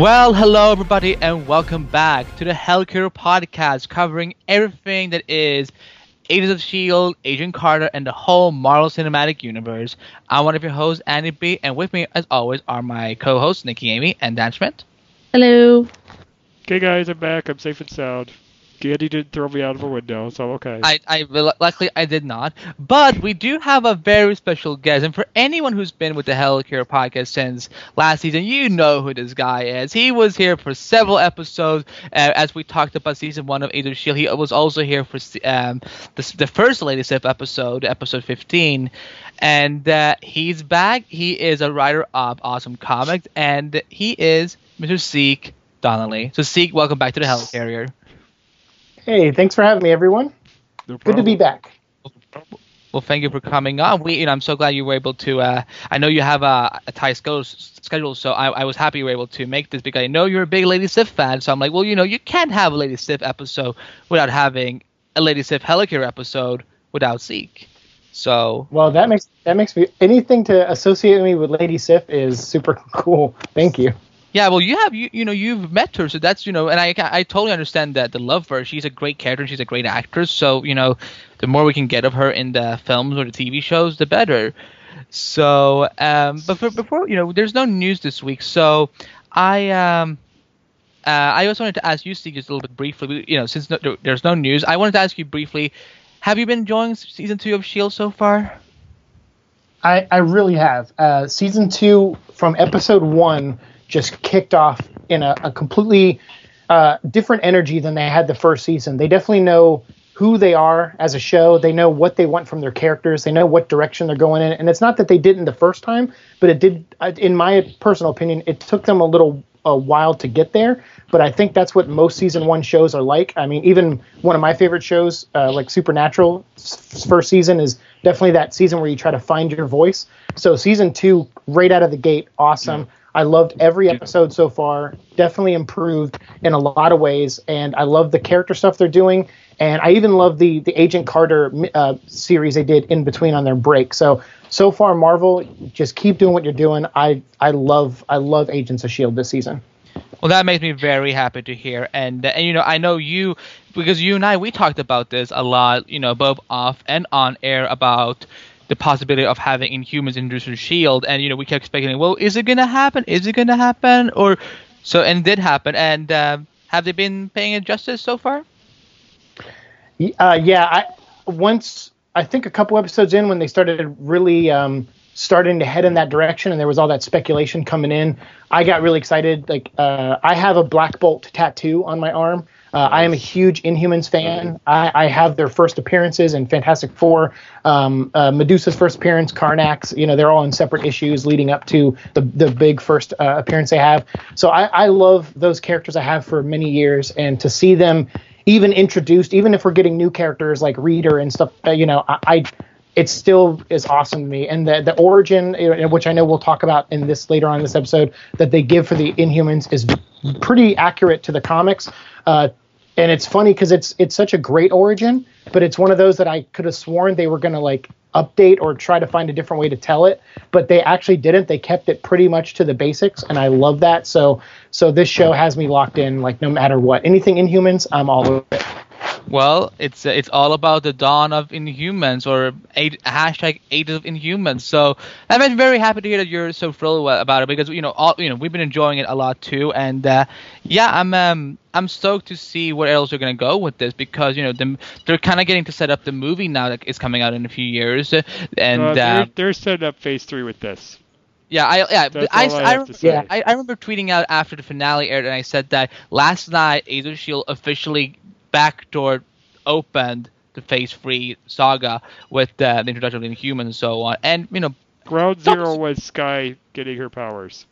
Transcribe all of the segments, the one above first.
Well, hello everybody, and welcome back to the Helicarrier podcast, covering everything that is Agents of Shield, Agent Carter, and the whole Marvel Cinematic Universe. I'm one of your hosts, Andy B, and with me, as always, are my co-hosts Nicki Amy and Dan Schmidt. Hello. Okay, guys, I'm back. I'm safe and sound. Andy didn't throw me out of a window, so okay. I, I luckily I did not, but we do have a very special guest, and for anyone who's been with the Helicarrier podcast since last season, you know who this guy is. He was here for several episodes uh, as we talked about season one of Age of Shield. He was also here for um, the, the first Lady Sif episode, episode 15, and uh, he's back. He is a writer of OSSM Comics, and he is Mr. Zeke Donnelly. So Zeke, welcome back to the Helicarrier. Hey, thanks for having me, everyone. No Good to be back. Well, thank you for coming on. We, you know, I'm so glad you were able to. Uh, I know you have a, a tight schedule, so I, I, was happy you were able to make this because I know you're a big Lady Sif fan. So I'm like, well, you know, you can't have a Lady Sif episode without having a Lady Sif Helicarrier episode without Zeke. So well, that makes that makes me anything to associate me with Lady Sif is super cool. Thank you. Yeah, well, you have you you know you've met her, so that's you know, and I I totally understand that the love for her. She's a great character, she's a great actress. So you know, the more we can get of her in the films or the TV shows, the better. So, um, but for, before you know, there's no news this week, so I um. Uh, I also wanted to ask you, Steve, just a little bit briefly. You know, since no, there's no news, I wanted to ask you briefly: Have you been enjoying season two of Shield so far? I, I really have. Uh, season two, from episode one, just kicked off in a, a completely uh, different energy than they had the first season. They definitely know who they are as a show. They know what they want from their characters. They know what direction they're going in. And it's not that they didn't the first time, but it did, in my personal opinion, it took them a little a while to get there. But I think that's what most season one shows are like. I mean, even one of my favorite shows, uh, like Supernatural, first season is definitely that season where you try to find your voice. So season two, right out of the gate, awesome. I loved every episode so far. Definitely improved in a lot of ways, and I love the character stuff they're doing. And I even love the the Agent Carter uh, series they did in between on their break. So so far, Marvel, just keep doing what you're doing. I I love I love Agents of Shield this season. Well, that makes me very happy to hear, and and you know I know you because you and I we talked about this a lot, you know, both off and on air about the possibility of having Inhumans introduced to Shield, and you know we kept speculating, well, is it gonna happen? Is it gonna happen? Or so, and did happen. And uh, have they been paying it justice so far? Uh, yeah, I once I think a couple episodes in when they started really um, starting to head in that direction, and there was all that speculation coming in. I got really excited. Like uh, I have a Black Bolt tattoo on my arm. Uh, I am a huge Inhumans fan. I, I, have their first appearances in Fantastic Four, um, uh, Medusa's first appearance, Karnak's. You know, they're all in separate issues leading up to the the big first uh, appearance they have. So I, I love those characters I have for many years, and to see them even introduced, even if we're getting new characters like Reader and stuff, uh, you know, I, I it still is awesome to me. And the the origin, which I know we'll talk about in this later on in this episode, that they give for the Inhumans is pretty accurate to the comics. Uh, and it's funny because it's it's such a great origin, but it's one of those that I could have sworn they were going to like update or try to find a different way to tell it, but they actually didn't. They kept it pretty much to the basics, and I love that. So so this show has me locked in. Like no matter what, anything Inhumans, I'm all over it. Well, it's uh, it's all about the dawn of Inhumans or eight, hashtag Age of Inhumans. So I'm very happy to hear that you're so thrilled about it because you know all you know we've been enjoying it a lot too, and uh, yeah, I'm um, I'm stoked to see where else they're gonna go with this because you know the, they're kind of getting to set up the movie now that is coming out in a few years, and uh, they're, uh, they're setting up Phase Three with this. Yeah, I yeah, I, I, I, yeah. I, I, remember tweeting out after the finale aired, and I said that last night of Shield officially backdoor opened the Phase Three saga with uh, the introduction of the Inhumans and so on. And you know, Ground Zero was Skye getting her powers.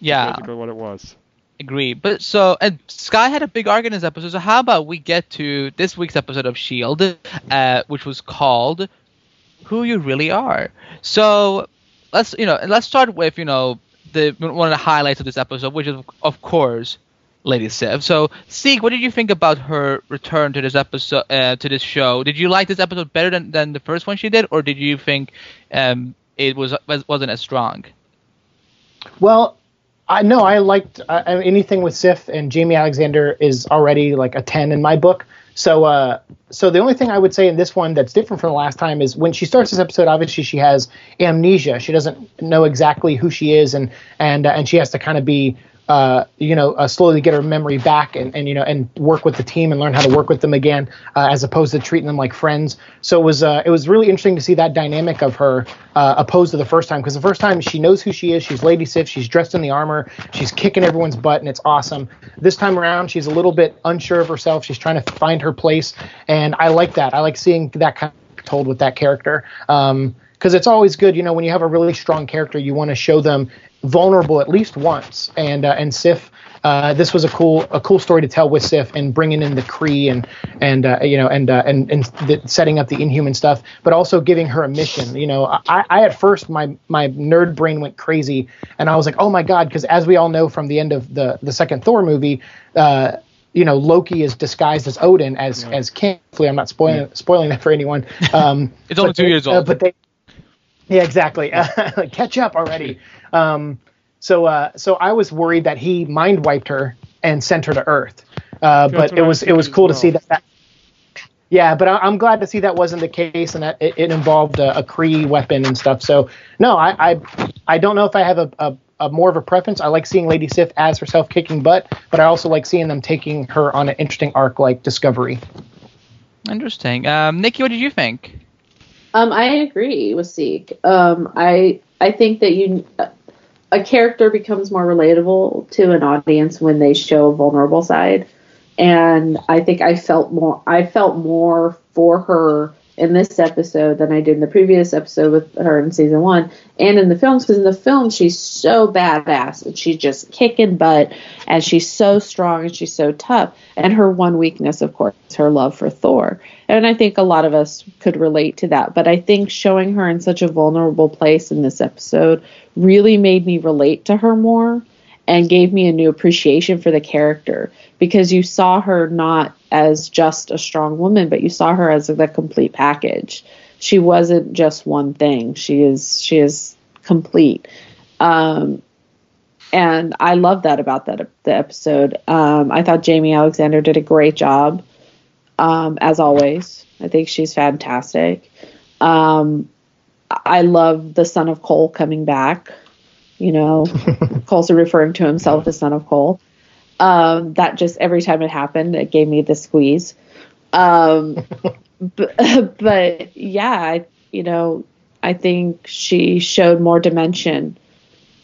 Yeah, basically what it was. Agree, but so and Skye had a big arc in this episode. So how about we get to this week's episode of Shield, uh, which was called "Who You Really Are." So let's you know let's start with you know the one of the highlights of this episode, which is of course Lady Sif. So, Zeke, what did you think about her return to this episode, uh, to this show? Did you like this episode better than, than the first one she did, or did you think um, it was wasn't as strong? Well, I know I liked uh, anything with Sif and Jaimie Alexander is already like a ten in my book. So, uh, so the only thing I would say in this one that's different from the last time is when she starts this episode. Obviously, she has amnesia. She doesn't know exactly who she is, and and uh, and she has to kind of be uh, you know, uh, slowly get her memory back and, and, you know, and work with the team and learn how to work with them again, uh, as opposed to treating them like friends. So it was, uh, it was really interesting to see that dynamic of her, uh, opposed to the first time, because the first time she knows who she is. She's Lady Sif. She's dressed in the armor. She's kicking everyone's butt, and it's awesome. This time around, she's a little bit unsure of herself. She's trying to find her place, and I like that. I like seeing that kind of told with that character. Um, because it's always good, you know, when you have a really strong character, you want to show them vulnerable at least once. And uh, and Sif, uh, this was a cool a cool story to tell with Sif and bringing in the Kree and and uh, you know and uh, and and the, setting up the Inhuman stuff, but also giving her a mission. You know, I, I at first my my nerd brain went crazy, and I was like, oh my god, because as we all know from the end of the the second Thor movie. Uh, you know Loki is disguised as Odin as yeah. as King. Hopefully, I'm not spoiling yeah. spoiling that for anyone. Um, it's only two they, years old. Uh, but they yeah, exactly. Catch up already. Um, so, uh, so I was worried that he mind wiped her and sent her to Earth. Uh, but it was it was cool well. to see that, that. Yeah, but I, am glad to see that wasn't the case and that it, it involved a, a Kree weapon and stuff. So no, I I, I don't know if I have a, a, a, more of a preference. I like seeing Lady Sif as herself kicking butt, but I also like seeing them taking her on an interesting arc like Discovery. Interesting. Um, Nicki, what did you think? Um, I agree with Zeke. Um, I I think that you a character becomes more relatable to an audience when they show a vulnerable side, and I think I felt more I felt more for her in this episode than I did in the previous episode with her in season one and in the films because in the film she's so badass and she's just kicking butt and she's so strong and she's so tough. And her one weakness of course is her love for Thor. And I think a lot of us could relate to that. But I think showing her in such a vulnerable place in this episode really made me relate to her more and gave me a new appreciation for the character. Because you saw her not as just a strong woman, but you saw her as the complete package. She wasn't just one thing. She is she is complete. Um, and I love that about that the episode. Um, I thought Jaimie Alexander did a great job, um, as always. I think she's fantastic. Um, I love the son of Cole coming back. You know, Cole's referring to himself as son of Cole. Um, that just every time it happened, it gave me the squeeze. Um, but, but yeah, I, you know, I think she showed more dimension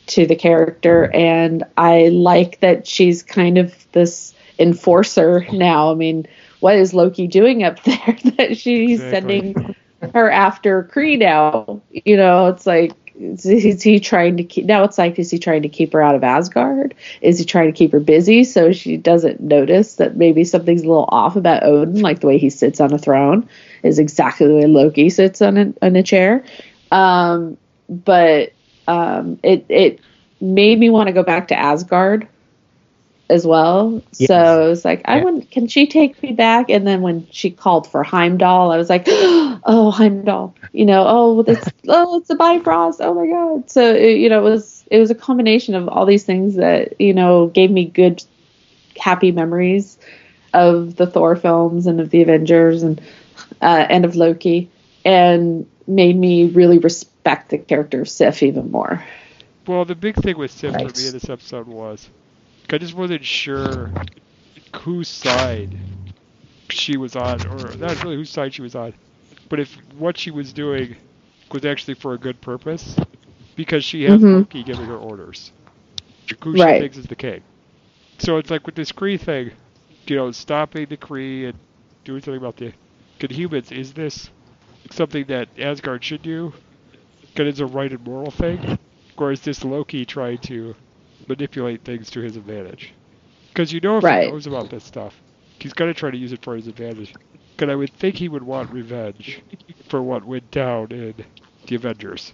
to the character, and I like that she's kind of this enforcer now. I mean, what is Loki doing up there that she's exactly. sending her after Kree now? You know, it's like is he trying to keep now it's like is he trying to keep her out of asgard? Is he trying to keep her busy so she doesn't notice that maybe something's a little off about odin like the way he sits on a throne is exactly the way loki sits on a, on a chair? Um, but um, it it made me want to go back to asgard as well. Yes. So was like, I want, can she take me back? And then when she called for Heimdall, I was like, oh, Heimdall, you know, oh, it's, oh, it's a Bifrost. Oh my God. So, it, you know, it was, it was a combination of all these things that, you know, gave me good, happy memories of the Thor films and of the Avengers and, uh, and of Loki and made me really respect the character of Sif even more. Well, the big thing with Sif nice. for me in this episode was I just wasn't sure whose side she was on, or not really whose side she was on, but if what she was doing was actually for a good purpose, because she has mm-hmm. Loki giving her orders. Who right. she thinks is the king. So it's like with this Kree thing, you know, stopping the Kree and doing something about the good humans. Is this something that Asgard should do? Because it's a right and moral thing? Or is this Loki trying to manipulate things to his advantage. Because you know if right. he knows about this stuff, he's going to try to use it for his advantage. Because I would think he would want revenge for what went down in the Avengers.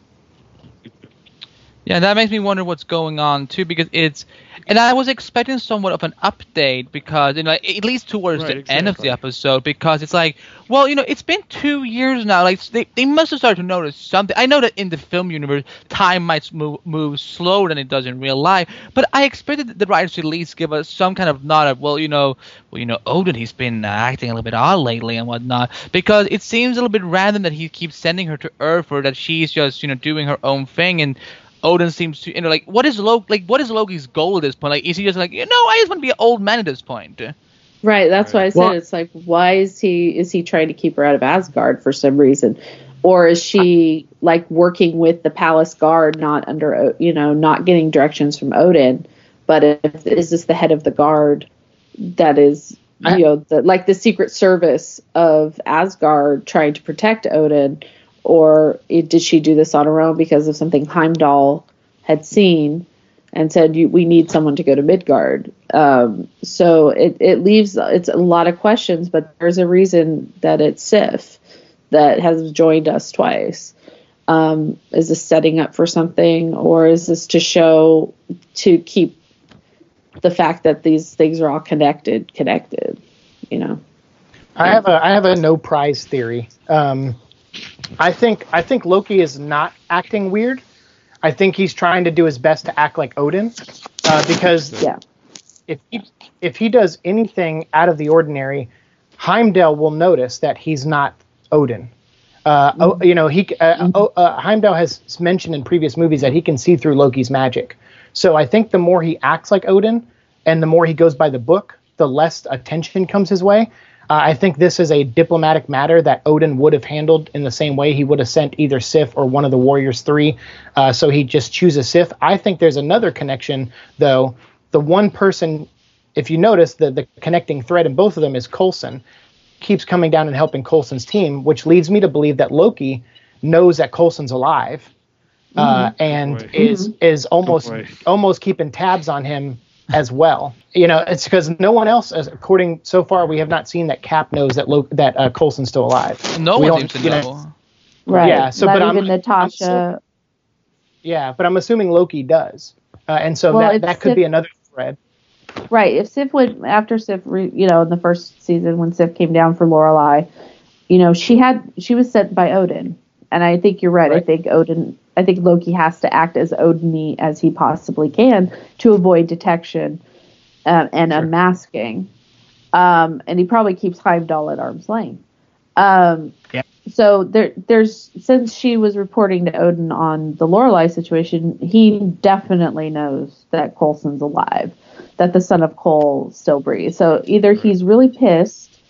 Yeah, that makes me wonder what's going on too, because it's, and I was expecting somewhat of an update because, you know, at least towards Right, the end of the episode, because it's like, well, you know, it's been two years now. Like they, they must have started to notice something. I know that in the film universe, time might move move slower than it does in real life, but I expected the writers to at least give us some kind of nod of, well, you know, well, you know, oh, Odin, he's been acting a little bit odd lately and whatnot, because it seems a little bit random that he keeps sending her to Earth or that she's just, you know, doing her own thing and. Odin seems to, you know, like what is Loki, like what is Loki's goal at this point? Like, is he just like, you know, I just want to be an old man at this point? Right, that's why I said Well- it's like why is he is he trying to keep her out of Asgard for some reason? Or is she like working with the palace guard not under you know, not getting directions from Odin, but if is this the head of the guard that is I- you know, the, like the secret service of Asgard trying to protect Odin or it, did she do this on her own because of something Heimdall had seen and said we need someone to go to Midgard. Um, so it, it leaves it's a lot of questions, but there's a reason that it's Sif that has joined us twice. Um, is this setting up for something, or is this to show to keep the fact that these things are all connected connected? You know. I have a I have a no prize theory. Um, I think I think Loki is not acting weird. I think he's trying to do his best to act like Odin, uh, because Yeah. if he if he does anything out of the ordinary, Heimdall will notice that he's not Odin. Uh, oh, you know, he uh, oh, uh, Heimdall has mentioned in previous movies that he can see through Loki's magic. So I think the more he acts like Odin, and the more he goes by the book, the less attention comes his way. Uh, I think this is a diplomatic matter that Odin would have handled in the same way he would have sent either Sif or one of the Warriors Three. Uh, so he just chooses Sif. I think there's another connection, though. The one person, if you notice, the the connecting thread in both of them is Coulson keeps coming down and helping Coulson's team, which leads me to believe that Loki knows that Coulson's alive uh, and Boy. is is almost boy. almost keeping tabs on him as well. You know, it's because no one else, as according so far, we have not seen that Cap knows that Lo- that uh, Coulson's still alive. No We one don't- seems to you know. Right. Yeah, so, Not but I'm- even I'm Natasha. Yeah, but I'm assuming Loki does, uh, and so Well, that that could Sif- be another thread. Right. If Sif would after Sif, re, you know, in the first season when Sif came down for Lorelei, you know, she had she was sent by Odin, and I think you're right. I think Odin. I think Loki has to act as Odin as he possibly can to avoid detection uh, and unmasking. Um, and he probably keeps Heimdall at arm's length. Um, Yeah. So there, there's since she was reporting to Odin on the Lorelei situation, he definitely knows that Coulson's alive, that the son of Cole still breathes. So either he's really pissed,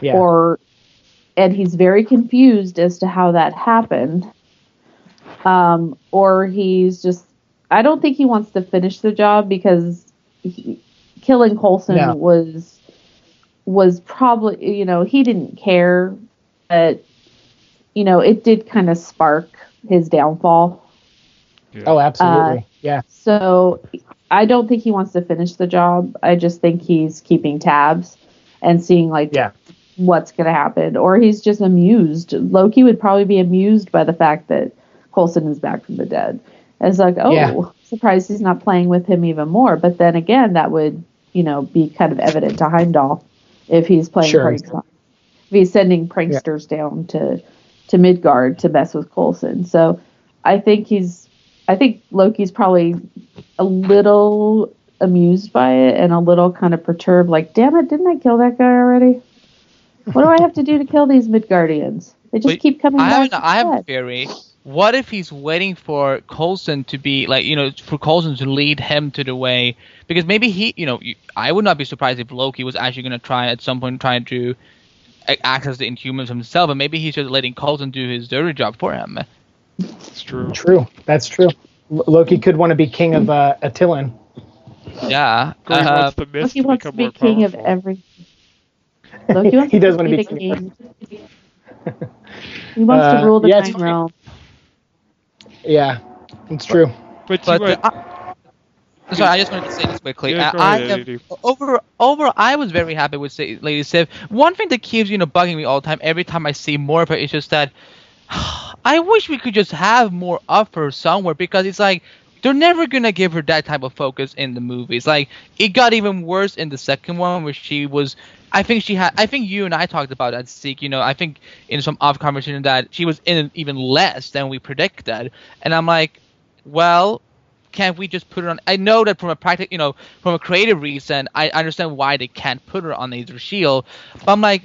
Yeah, or and he's very confused as to how that happened, um, or he's just. I don't think he wants to finish the job because he, killing Coulson No. was was probably you know he didn't care, but you know it did kind of spark his downfall. oh, absolutely. Uh, yeah, So I don't think he wants to finish the job. I just think he's keeping tabs and seeing like yeah, what's going to happen, or he's just amused. Loki would probably be amused by the fact that Coulson is back from the dead. It's like, oh, Yeah. surprised he's not playing with him even more. But then again, that would you know be kind of evident to Heimdall if he's playing Sure. pranks. If he's sending pranksters down to to Midgard to mess with Coulson. So I think he's I think Loki's probably a little amused by it and a little kind of perturbed, like, damn it, didn't I kill that guy already? What do I have to do to kill these Midgardians? They just Wait, keep coming I have, back. an, I have a theory. What if he's waiting for Coulson to be like, you know, for Coulson to lead him to the way? Because maybe he, you know, I would not be surprised if Loki was actually going to try at some point trying to access the Inhumans himself, and maybe he's just letting Coulson do his dirty job for him. It's true. true. That's true. L- Loki could want to be king of uh, Attilan. Yeah. Or he Uh, wants the myth Loki to wants to be more king of powerful. everything. Loki wants He does want to be be king. king. He wants Uh, to rule the yeah, it's Nine. Realms. Yeah, it's true. But, but you uh, I, sorry, I just wanted to say this quickly. Yeah, Uh, go I ahead, am- over over I was very happy with Sa- Lady Sif. One thing that keeps you know bugging me all the time every time I see more of her is just that I wish we could just have more of her somewhere because it's like they're never gonna give her that type of focus in the movies. Like it got even worse in the second one where she was. I think she had. I think you and I talked about that. Seek. You know, I think in some off conversation that she was in even less than we predicted, and I'm like, well, can't we just put her on? I know that from a practical, you know, from a creative reason, I understand why they can't put her on Agents Shield, but I'm like,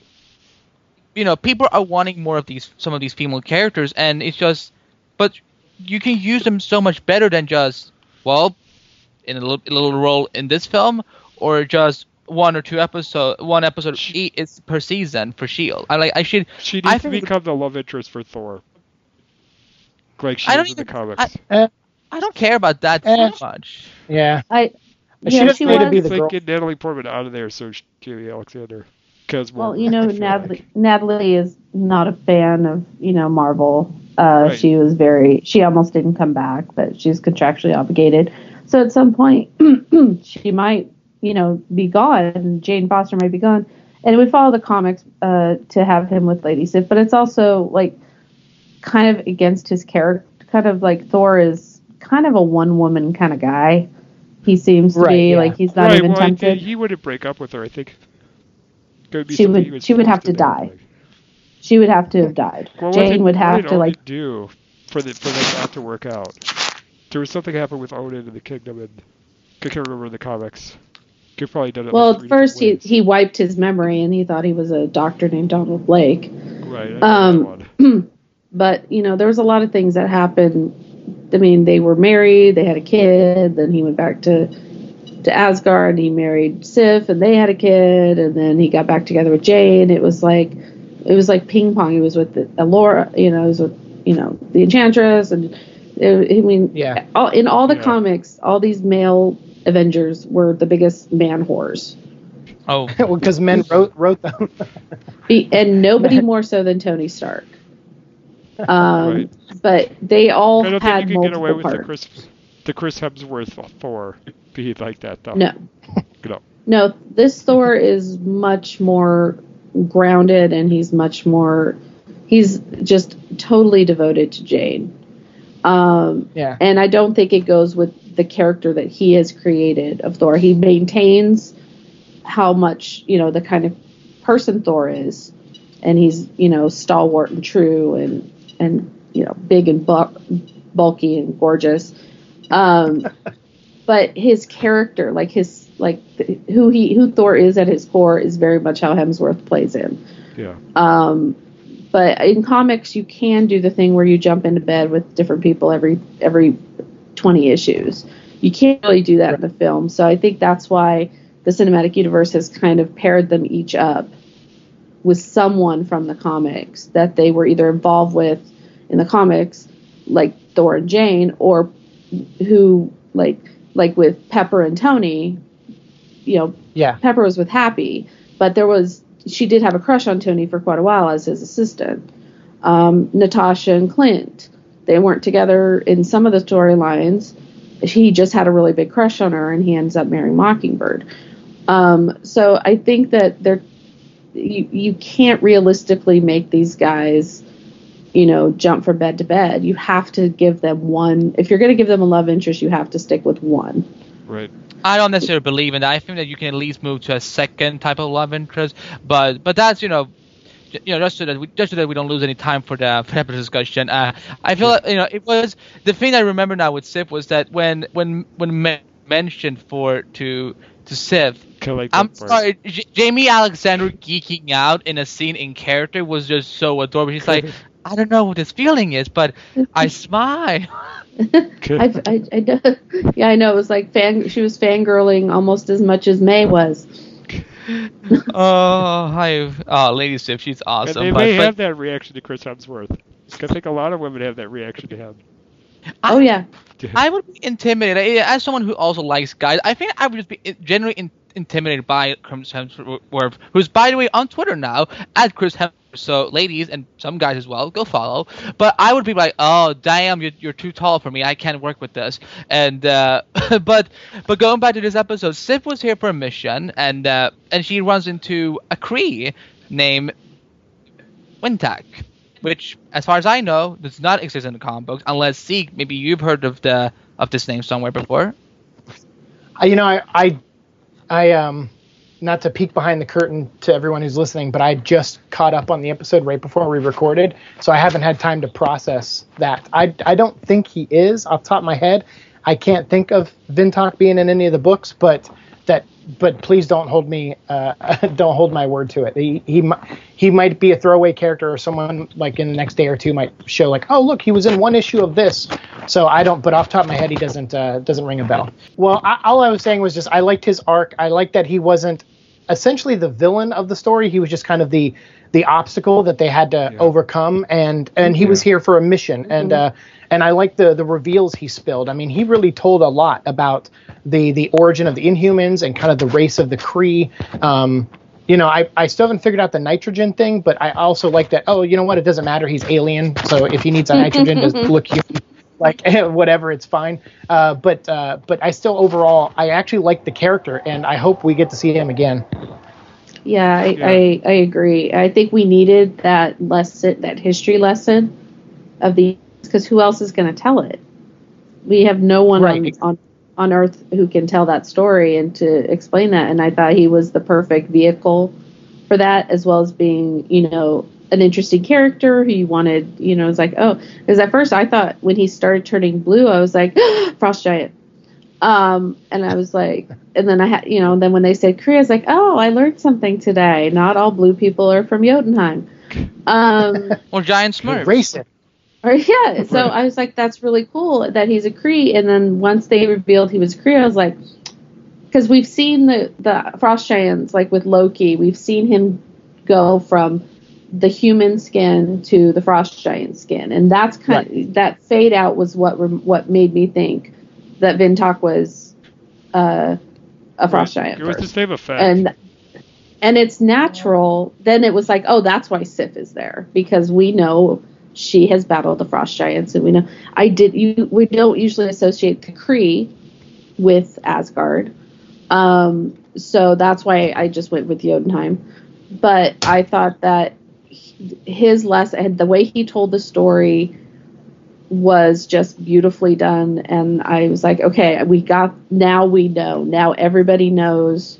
you know, people are wanting more of these, some of these female characters, and it's just, but you can use them so much better than just, well, in a little, a little role in this film, or just one or two episode, one episode she, is per season for Shield. I like, I should. She needs to become the love interest for Thor. Like she I don't is in the comics. I, uh, I don't care about that eh, too much. Yeah. I she yeah, she to be the girl. Get Natalie Portman out of there, so Jaimie Alexander. Cause well, you know, Natalie like. Natalie is not a fan of you know Marvel. Uh, right. She was very. She almost didn't come back, but she's contractually obligated. So at some point, she might you know be gone, and Jane Foster might be gone. And we follow the comics uh, to have him with Lady Sif, but it's also like kind of against his character. Kind of like Thor is kind of a one woman kind of guy. He seems to right, be yeah. like he's not right, even well, tempted. He wouldn't break up with her. I think. She would. She would have to, die. Like. She would have to have died. Well, Jane did, would have to like do for the for that not to work out. There was something happened with Odin in the kingdom, and I can't remember in the comics. Could probably done it. Well, like first he he wiped his memory, and he thought he was a doctor named Donald Blake. Right. Um, but you know, there was a lot of things that happened I mean, they were married, they had a kid, then he went back to to Asgard and he married Sif and they had a kid and then he got back together with Jane. It was like it was like ping pong. He was with the, Elora, you know, he was with you know the Enchantress and it, I mean, yeah. All, in all the yeah. comics, all these male Avengers were the biggest man whores. Oh, well, because men wrote wrote them. and nobody more so than Tony Stark. Um, right. But they all I don't had think you can get away with the Chris, the Chris Hemsworth Thor being like that, though. No. no. No, this Thor is much more grounded, and he's much more. He's just totally devoted to Jane. Um, yeah. And I don't think it goes with the character that he has created of Thor. He maintains how much you know the kind of person Thor is, and he's you know stalwart and true and and you know big and bu- bulky and gorgeous. Um, but his character, like his like who he who Thor is at his core, is very much how Hemsworth plays him. Yeah. Um, but in comics, you can do the thing where you jump into bed with different people every every twenty issues. You can't really do that in the film, so I think that's why the cinematic universe has kind of paired them each up with someone from the comics that they were either involved with in the comics, like Thor and Jane, or who like like with Pepper and Tony, you know, yeah, Pepper was with Happy, but there was she did have a crush on Tony for quite a while as his assistant. Um, Natasha and Clint, they weren't together in some of the storylines. He just had a really big crush on her, and he ends up marrying Mockingbird. Um, so I think that they're you, you can't realistically make these guys you know jump from bed to bed you have to give them one if you're going to give them a love interest you have to stick with one right I don't necessarily believe in that. I think that you can at least move to a second type of love interest, but but that's you know, you know just so that we just so that we don't lose any time for the for the discussion. Uh, I feel like, you know it was the thing I remember now with Sif was that when when when mentioned for to to Sif. I'm sorry, J- Jaimie Alexander geeking out in a scene in character was just so adorable. He's like, I don't know what this feeling is, but I smile. I, I, I know. Yeah, I know. It was like fan. She was fangirling almost as much as May was. oh, hi, oh, Lady Sif, she's awesome. And they may but, have that reaction to Chris Hemsworth. I think a lot of women have that reaction to him. Oh yeah. I would be intimidated as someone who also likes guys. I think I would just be generally in, intimidated by Chris Hemsworth, who's by the way on Twitter now at Chris Hemsworth. So ladies and some guys as well, go follow. But I would be like, oh damn, you're, you're too tall for me. I can't work with this. And uh, but but going back to this episode, Sif was here for a mission, and uh, and she runs into a Kree named Vin-Tak which, as far as I know, does not exist in the comic books. Unless, see, maybe you've heard of the of this name somewhere before. You know, I, I, I, um, not to peek behind the curtain to everyone who's listening, but I just caught up on the episode right before we recorded, so I haven't had time to process that. I, I don't think he is off top of my head. I can't think of Vin-Tak being in any of the books, but that but please don't hold me uh, don't hold my word to it. He he he might be a throwaway character, or someone like in the next day or two might show like, oh look, he was in one issue of this. So I don't. But off top of my head, he doesn't uh, doesn't ring a bell. Well, I, all I was saying was just I liked his arc. I liked that he wasn't essentially the villain of the story. He was just kind of the the obstacle that they had to yeah. overcome, and and he was here for a mission. And mm-hmm. uh, and I like the the reveals he spilled. I mean, he really told a lot about the the origin of the Inhumans and kind of the race of the Kree. Um, you know, I, I still haven't figured out the nitrogen thing, but I also like that. Oh, you know what? It doesn't matter. He's alien, so if he needs a nitrogen to look human, like whatever, it's fine. Uh, but uh, but I still overall, I actually like the character, and I hope we get to see him again. Yeah, I, yeah. I, I agree. I think we needed that lesson, that history lesson of the because who else is going to tell it? We have no one right. on, on on earth who can tell that story and to explain that. And I thought he was the perfect vehicle for that, as well as being, you know, an interesting character who you wanted, you know, it's like, oh, because at first I thought when he started turning blue, I was like, frost giant. Um, and I was like, and then I had, you know, then when they said Kree, I was like, oh, I learned something today. Not all blue people are from Jotunheim. Um, or giant smurfs. Racist. Or yeah, so I was like, that's really cool that he's a Kree. And then once they revealed he was Kree, I was like, because we've seen the the frost giants like with Loki, we've seen him go from the human skin to the frost giant skin, and that's kind right. of that fade out was what what made me think that Vin-Tak was uh, a frost right. giant. It was the same effect, and and it's natural. Then it was like, oh, that's why Sif is there because we know she has battled the frost giants, and we know I did. You we don't usually associate Kree with Asgard, um, so that's why I just went with Jotunheim. But I thought that his lesson, the way he told the story, was just beautifully done, and I was like, okay, we got now. We know now. Everybody knows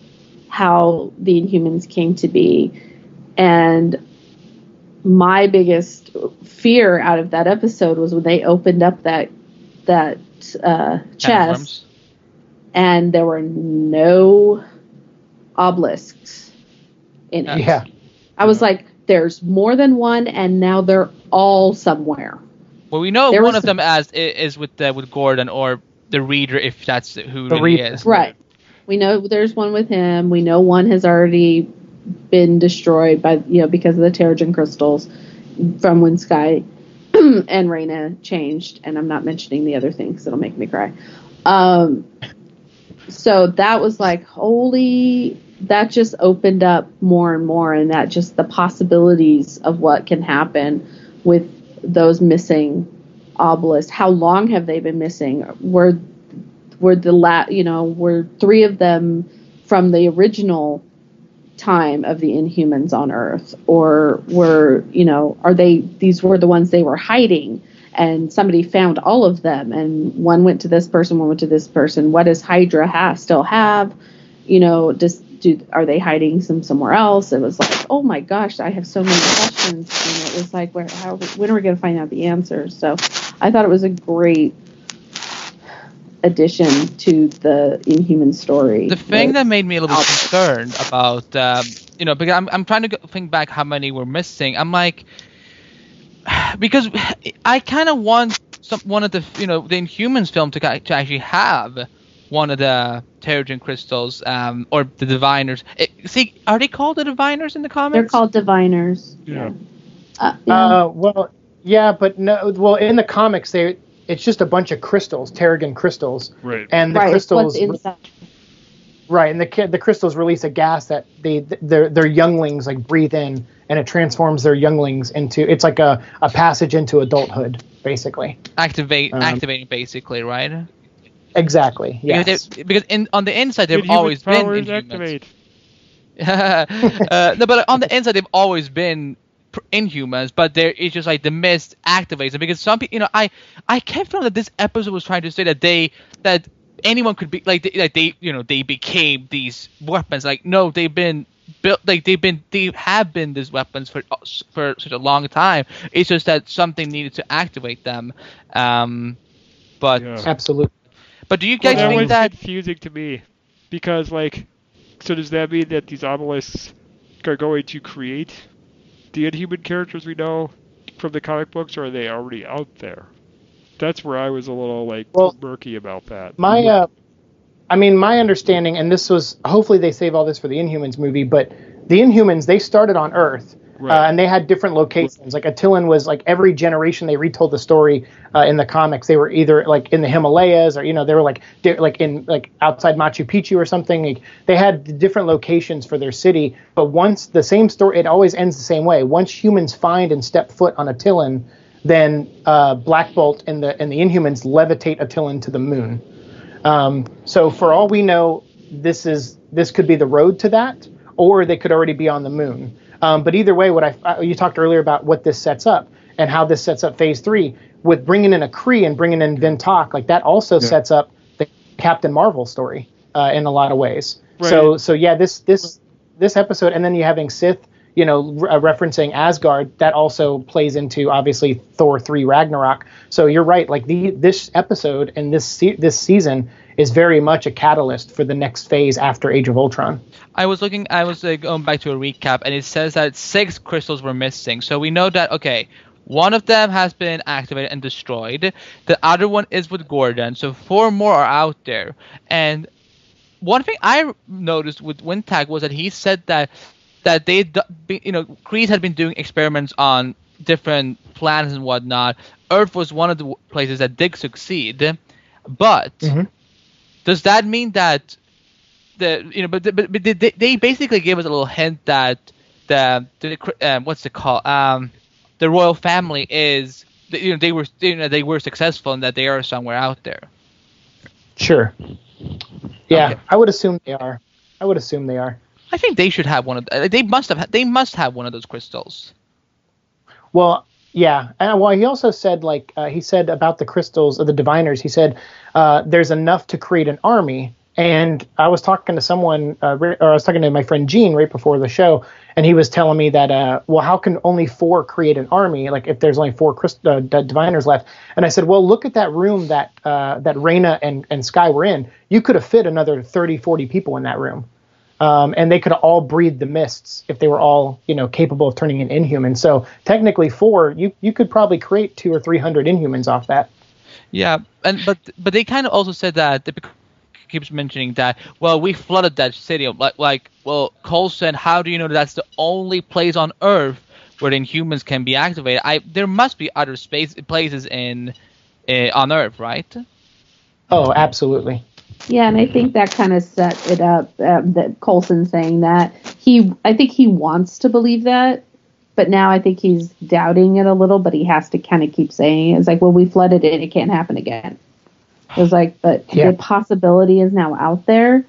how the Inhumans came to be, and my biggest fear out of that episode was when they opened up that that uh, chest and there were no obelisks in it. Yeah. I was like, there's more than one, and now they're all somewhere. Well, we know there one of them as is with uh, with Gordon or the reader, if that's who the really reader. is. Right. We know there's one with him. We know one has already been destroyed by you know because of the Terrigen crystals from when Skye and Raina changed, and I'm not mentioning the other things it'll make me cry. Um, so that was like holy. That just opened up more and more, and that just the possibilities of what can happen with those missing obelisks. How long have they been missing? Were were the la- you know were three of them from the original time of the inhumans on earth or were you know are they these were the ones they were hiding and somebody found all of them. And one went to this person one went to this person. What does hydra have still have? You know just do are they hiding some somewhere else? It was like oh my gosh i have so many questions. And it was like where how when are we going to find out the answers? So i thought it was a great addition to the Inhuman story. The thing that made me a little bit concerned about, um, you know, because I'm, I'm trying to think back how many were missing. I'm like, because I kind of want some one of the, you know, the Inhumans film to, to actually have one of the Terrigen crystals um, or the Diviners. It, see, are they called the Diviners in the comics? They're called Diviners. Yeah. Uh, yeah. Uh, well, yeah, but no. Well, in the comics, they it's just a bunch of crystals, Terrigen crystals. Right. And the right, crystals. Right, and the the crystals release a gas that they their their younglings like breathe in, and it transforms their younglings into. It's like a, a passage into adulthood, basically. Activate, um, activating, basically, right? Exactly. Yes. Because, because in on the inside they've always been activate. uh, no, but on the inside they've always been Inhumans, but there is just like the mist activates them because some people, you know, I I kept feeling that this episode was trying to say that they that anyone could be like they, like they you know they became these weapons. Like no, they've been built like they've been they have been these weapons for for such a long time. It's just that something needed to activate them. Um, but Yeah. Absolutely. but do you guys that think was that confusing to me because like so does that mean that these obelisks are going to create the inhuman characters we know from the comic books or are they already out there that's where i was a little like Well- murky about that My, uh, I mean, my understanding, and this was hopefully they save all this for the Inhumans movie, but the Inhumans they started on Earth. Right. Uh, and they had different locations. Like Attilan was like every generation they retold the story uh, in the comics. They were either like in the Himalayas or you know they were like di- like in like outside Machu Picchu or something. Like, they had different locations for their city. But once the same story, it always ends the same way. Once humans find and step foot on Attilan, then uh, Black Bolt and the and the Inhumans levitate Attilan to the moon. Um, so for all we know, this is this could be the road to that, or they could already be on the moon. Um, but either way, what I you talked earlier about what this sets up and how this sets up Phase Three with bringing in a Kree and bringing in Vin-Tak, like that also sets up the Captain Marvel story uh, in a lot of ways. So so yeah, this this this episode, and then you having Sif, you know, re- uh, referencing Asgard, that also plays into obviously Thor three Ragnarok. So you're right, like the this episode and this se- this season is very much a catalyst for the next phase after Age of Ultron. I was looking, I was uh, going back to a recap, and it says that six crystals were missing. So we know that okay, one of them has been activated and destroyed. The other one is with Gordon. So four more are out there. And one thing I noticed with Vin-Tak was that he said that that they, you know, Kreese had been doing experiments on different planets and whatnot. Earth was one of the places that did succeed, but Mhm. does that mean that the you know but, but, but they, they basically gave us a little hint that the, the um, what's it called um the royal family is you know they were you know they were successful and that they are somewhere out there Sure. Yeah, Okay. I would assume they are. I would assume they are. I think they should have one of uh, they must have they must have one of those crystals Well, yeah. And well, he also said like uh, he said about the crystals of the diviners. He said uh, there's enough to create an army. And I was talking to someone, uh, or I was talking to my friend Gene right before the show, and he was telling me that, uh, well, how can only four create an army? Like if there's only four Christ- uh, diviners left. And I said, well, look at that room that uh, that Raina and and Skye were in. You could have fit another 30, 40 people in that room um, and they could all breathe the mists if they were all you know capable of turning an inhuman. So technically, four you you could probably create two or three hundred inhumans off that. yeah and but but they kind of also said that the keeps mentioning that well we flooded that city like like well Coulson how do you know that's the only place on earth where the Inhumans can be activated I there must be other space places in uh, on earth right Oh, absolutely. Yeah, and I think that kind of set it up. Um, that Coulson saying that he, I think he wants to believe that, but now I think he's doubting it a little. But he has to kind of keep saying it. it's like, well, we flooded it; it can't happen again. It was like, but Yeah. the possibility is now out there,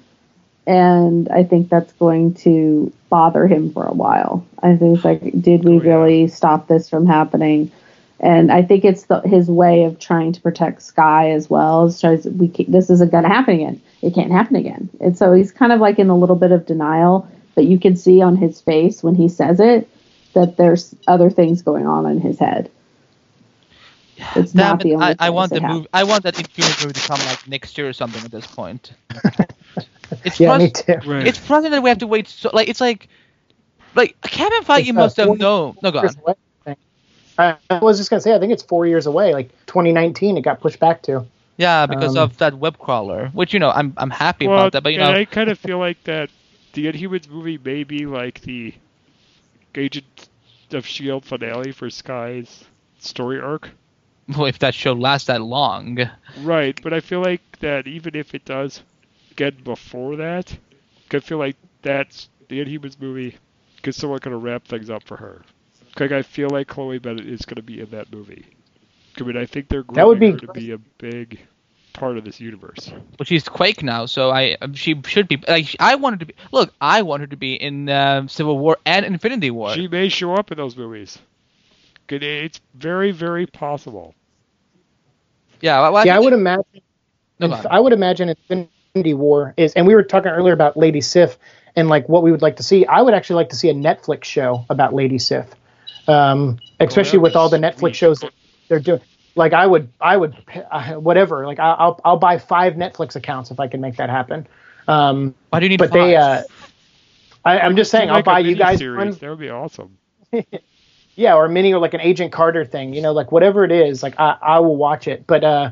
and I think that's going to bother him for a while. I think it's like, did we Oh, really stop this from happening? And I think it's the, his way of trying to protect Skye as well. As tries we ca- this isn't going to happen again. It can't happen again. And so he's kind of like in a little bit of denial, but you can see on his face when he says it that there's other things going on in his head. It's Damn not it, the only. I, I want it the happens. movie I want that Inhumans movie to come like next year or something at this point it's Yeah, frust- me too. right it's frustrating that we have to wait so like it's like like Kevin Feige It's, uh, must have 40 known no go on. Years away, I. I I was just gonna say, I think it's four years away. Like 2019, it got pushed back to. Yeah, because Um, of that web crawler, which you know I'm I'm happy well about that, but you know i kind of feel like that the inhumans movie may be like the agent of shield finale for skye's story arc Well, if that show lasts that long. Right, but I feel like that even if it does get before that, I feel like that's the Inhumans movie because someone going to wrap things up for her. Like I feel like Chloe Bennet is going to be in that movie. I mean, I think they're That would be her to be a big part of this universe. But she's Quake now, so I she should be like I wanted to be. Look, I want her to be in uh, Civil War and Infinity War. She may show up in those movies. It's very, very possible. Yeah, well, I yeah, I think- would imagine. No, go I would imagine Infinity War is, and we were talking earlier about Lady Sif and like what we would like to see. I would actually like to see a Netflix show about Lady Sif, um, especially with all the Netflix sweet. shows that they're doing. Like I would, I would, uh, whatever. Like I- I'll, I'll buy five Netflix accounts if I can make that happen. Um, Why do you need but five? they, uh, I, I'm just saying, I'll buy you guys miniseries, one. That would be awesome. Yeah, or a mini or like an Agent Carter thing, you know, like whatever it is, like I, I will watch it. But uh,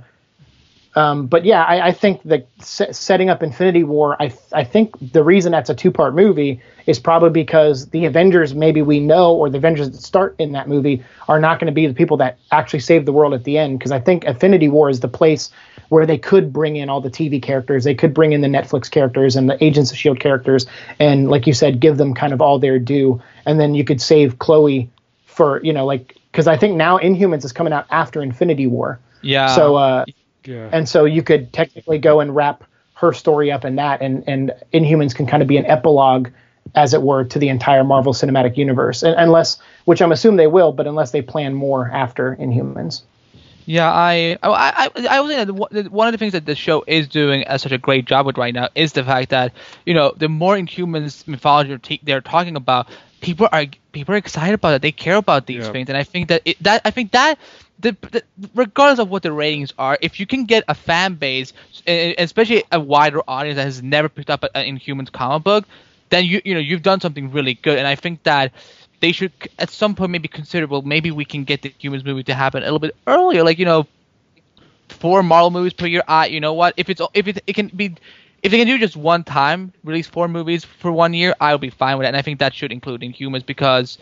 um, but yeah, I, I think that se- setting up Infinity War, I I think the reason that's a two part movie is probably because the Avengers maybe we know or the Avengers that start in that movie are not going to be the people that actually save the world at the end. Because I think Infinity War is the place where they could bring in all the TV characters, they could bring in the Netflix characters and the Agents of Shield characters, and like you said, give them kind of all their due, and then you could save Chloe for you know like because I think now Inhumans is coming out after Infinity War, yeah. so uh, Yeah. and so you could technically go and wrap her story up in that, and and Inhumans can kind of be an epilogue, as it were, to the entire Marvel Cinematic Universe, and, unless which I'm assuming they will, but unless they plan more after Inhumans. Yeah, I oh, I I, I was saying that one- of the things that the show is doing a, such a great job with right now is the fact that you know the more Inhumans mythology they're they're talking about, people are people are excited about it. They care about these Yeah. things, and I think that it, that I think that. The, the, regardless of what the ratings are, if you can get a fan base, especially a wider audience that has never picked up an Inhumans comic book, then you you know you've done something really good. And I think that they should at some point maybe consider well maybe we can get the humans movie to happen a little bit earlier. Like you know four marvel movies per year. I you know what? If it's if it, it can be if they can do just one time release four movies for one year i'll be fine with it. And i think that should include inhumans because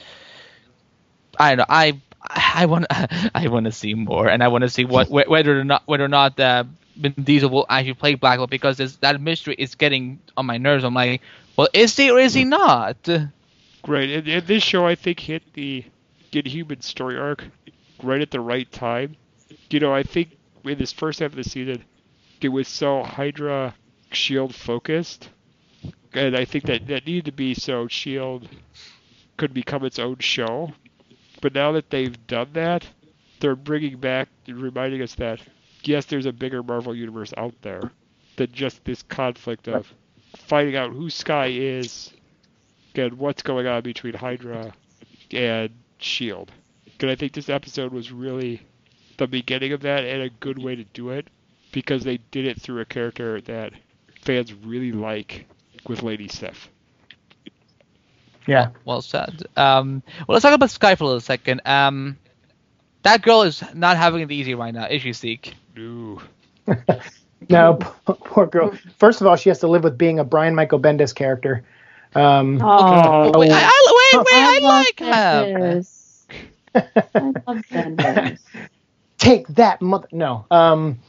i don't know i i want i want to see more and i want to see what wh- whether or not whether or not uh, Vin Diesel will actually play Black Bolt because that mystery is getting on my nerves. I'm like, well, is he or is he not? Great. And, and this show, I think, hit the Inhuman story arc right at the right time. You know, I think in this first half of the season, it was so Hydra Shield focused, and I think that that needed to be so Shield could become its own show. But now that they've done that, they're bringing back reminding us that yes, there's a bigger Marvel universe out there than just this conflict of finding out who Skye is and what's going on between Hydra and Shield. And I think this episode was really the beginning of that and a good way to do it because they did it through a character that fans really like with Lady Sif. Yeah. Well said. Um, well, let's talk about Skye for a little second. Um, that girl is not having it easy right now, is she, Siike? No. No, poor girl. First of all, she has to live with being a Brian Michael Bendis character. Um, Oh, wait, I, I, wait, wait, I, love like him. I love Bendis. take that mother no um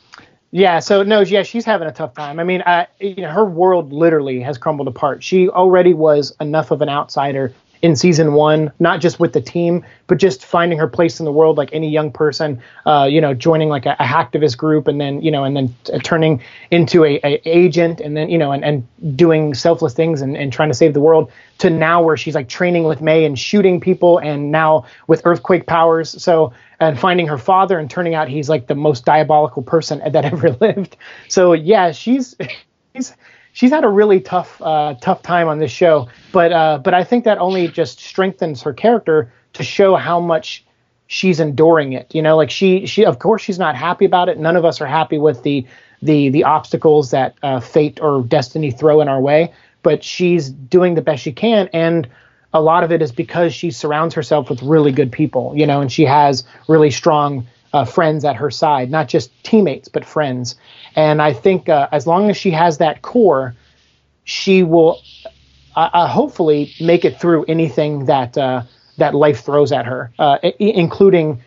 yeah so no yeah she's having a tough time. I mean you know her world literally has crumbled apart. She already was enough of an outsider in season one not just with the team but just finding her place in the world like any young person uh, you know joining like a, a hacktivist group and then you know and then t- turning into a, a agent and then you know and, and doing selfless things and, and trying to save the world to now where she's like training with may and shooting people and now with earthquake powers so and finding her father and turning out he's like the most diabolical person that ever lived. So yeah, she's she's she's had a really tough uh, tough time on this show, but uh, but I think that only just strengthens her character to show how much she's enduring it. You know, like she she of course she's not happy about it. None of us are happy with the the the obstacles that uh, fate or destiny throw in our way, but she's doing the best she can and a lot of it is because she surrounds herself with really good people, you know, and she has really strong uh, friends at her side, not just teammates, but friends. And I think uh, as long as she has that core, she will uh, uh, hopefully make it through anything that uh, that life throws at her, uh, I- including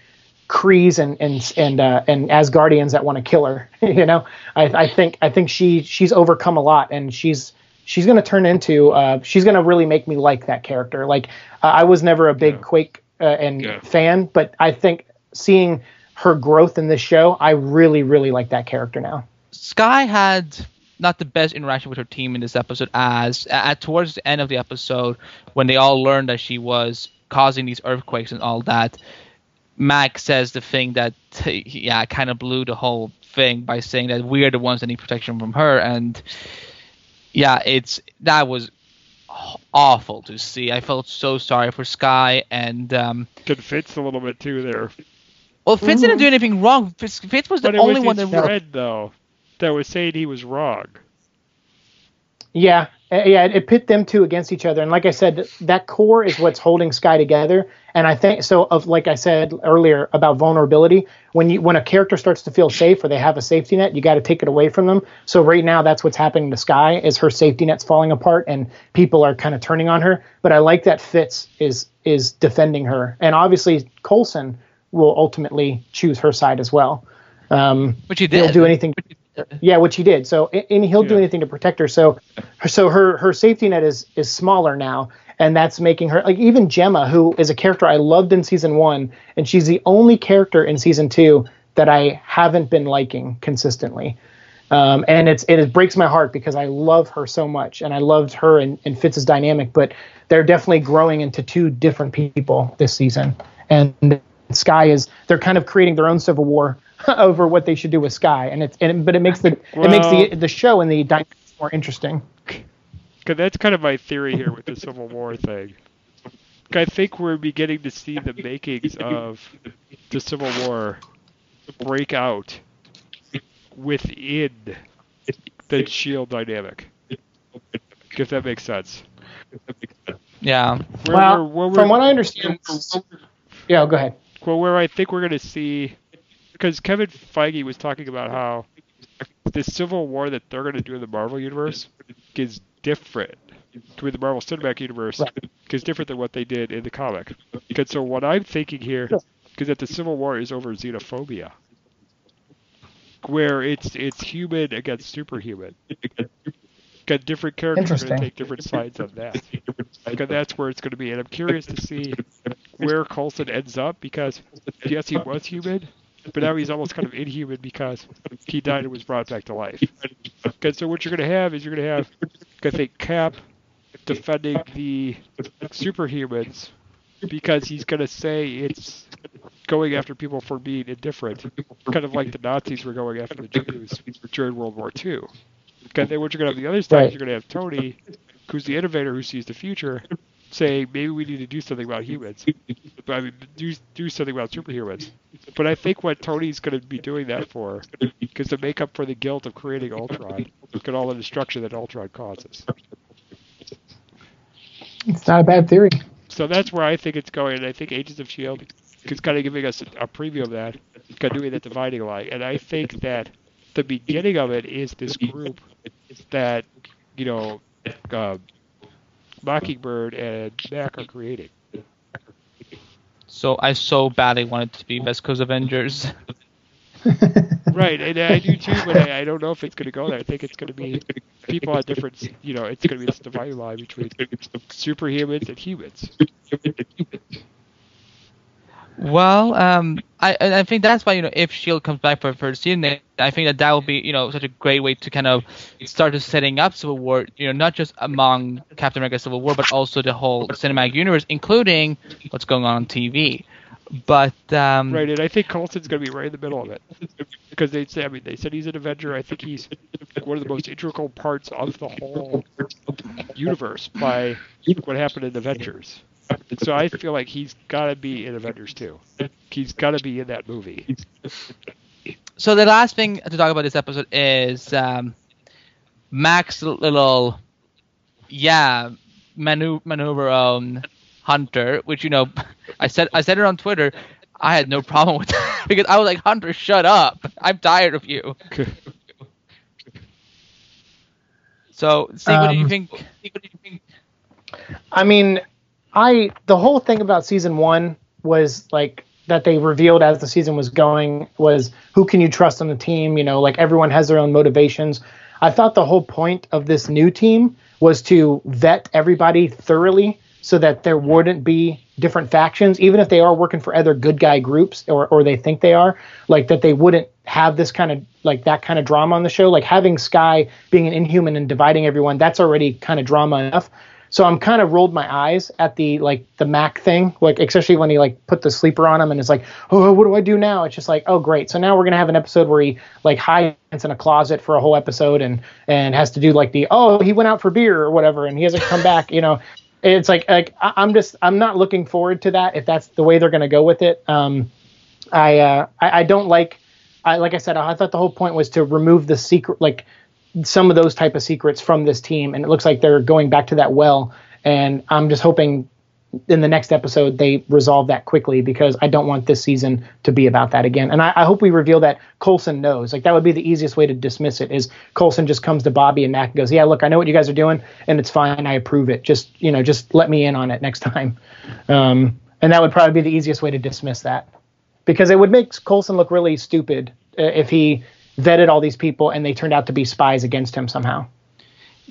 Krees and and and uh, and Asgardians that want to kill her. you know, I, I think I think she she's overcome a lot, and she's she's going to turn into uh, she's going to really make me like that character. Like uh, I was never a big Yeah. Quake uh, and Yeah. fan, but I think seeing her growth in this show, I really really like that character now. Skye had not the best interaction with her team in this episode as at towards the end of the episode when they all learned that she was causing these earthquakes and all that Mac says the thing that yeah kind of blew the whole thing by saying that we're the ones that need protection from her. And yeah it's that was awful to see. I felt so sorry for Skye and um could fitz a little bit too there well fitz mm-hmm. didn't do anything wrong fitz, fitz was the but only was one that friend, though that was saying he was wrong. Yeah, yeah, it pit them two against each other, and like I said, that core is what's holding Skye together. And I think so. Of like I said earlier about vulnerability, when you when a character starts to feel safe or they have a safety net, you got to take it away from them. So right now, that's what's happening to Skye is her safety net's falling apart, and people are kind of turning on her. But I like that Fitz is is defending her, and obviously Coulson will ultimately choose her side as well. Um, Which he did. He'll do anything. Yeah, which he did. So and he'll yeah. do anything to protect her. So so her her safety net is is smaller now, and that's making her like even Jemma, who is a character I loved in season one, and she's the only character in season two that I haven't been liking consistently. Um, and it's it breaks my heart because I love her so much, and I loved her and, and Fitz's dynamic, but they're definitely growing into two different people this season. And Skye is they're kind of creating their own civil war over what they should do with Skye, and it's and but it makes the well, it makes the the show and the dynamics more interesting. Cause that's kind of my theory here with the Civil War thing. I think we're beginning to see the makings of the Civil War break out within the Shield dynamic. If that makes sense. Yeah. Where well, we're, we're, from what I understand. Yeah, go ahead. Well, where I think we're going to see because Kevin Feige was talking about how the Civil War that they're going to do in the Marvel universe is different to the Marvel Cinematic Universe is different than what they did in the comic. Because so what I'm thinking here is that the Civil War is over xenophobia, where it's it's human against superhuman. Got different characters going to take different sides on that. Because that's where it's going to be, and I'm curious to see where Coulson ends up because yes, he was human, but now he's almost kind of inhuman because he died and was brought back to life. Okay, so what you're going to have is you're going to have, I think, Cap defending the superhumans because he's going to say it's going after people for being indifferent, kind of like the Nazis were going after the Jews during World War II. Okay, then what you're going to have the other side right. is you're going to have Tony, who's the innovator who sees the future, saying maybe we need to do something about humans. I mean, do do something about superhumans. But I think what Tony's going to be doing that for because to make up for the guilt of creating Ultron and all the destruction that Ultron causes. It's not a bad theory. So that's where I think it's going, and I think Agents of Shield is kind of giving us a preview of that, It's kind of doing that dividing line. And I think that the beginning of it is this group that you know. Uh, Mockingbird and Mac are creating. So I so badly wanted to be West Coast Avengers. right, and I do too, but I, I don't know if it's going to go there. I think it's going to be people at different, you know, it's going to be this dividing line between superhumans and humans. Well, um, I I think that's why you know if Shield comes back for first season, I think that that will be you know such a great way to kind of start to setting up Civil War. You know, not just among Captain America Civil War, but also the whole cinematic universe, including what's going on on TV. But um, right, and I think Coulson's going to be right in the middle of it because they say I mean they said he's an Avenger. I think he's one of the most integral parts of the whole universe by what happened in Avengers so I feel like he's got to be in Avengers 2. He's got to be in that movie. So the last thing to talk about this episode is um, Mac's little, yeah, manu- maneuver on Hunter, which you know, I said I said it on Twitter. I had no problem with that because I was like, Hunter, shut up! I'm tired of you. so, see, what do you um, think? I mean, I the whole thing about season one was like that they revealed as the season was going was who can you trust on the team? You know, like everyone has their own motivations. I thought the whole point of this new team was to vet everybody thoroughly so that there wouldn't be different factions, even if they are working for other good guy groups or, or they think they are, like that they wouldn't have this kind of like that kind of drama on the show. Like having Skye being an inhuman and dividing everyone, that's already kind of drama enough. So I'm kind of rolled my eyes at the like the Mac thing, like especially when he like put the sleeper on him and it's like, oh, what do I do now? It's just like, oh, great. So now we're gonna have an episode where he like hides in a closet for a whole episode and and has to do like the oh he went out for beer or whatever and he hasn't come back. You know, it's like like I'm just I'm not looking forward to that if that's the way they're gonna go with it. Um, I uh I, I don't like. I, like I said, I thought the whole point was to remove the secret, like some of those type of secrets from this team, and it looks like they're going back to that well. And I'm just hoping in the next episode they resolve that quickly because I don't want this season to be about that again. And I, I, hope we reveal that Coulson knows. Like that would be the easiest way to dismiss it is Coulson just comes to Bobby and Mac and goes, Yeah, look, I know what you guys are doing and it's fine, I approve it. Just you know, just let me in on it next time. Um, and that would probably be the easiest way to dismiss that. Because it would make Coulson look really stupid uh, if he vetted all these people and they turned out to be spies against him somehow.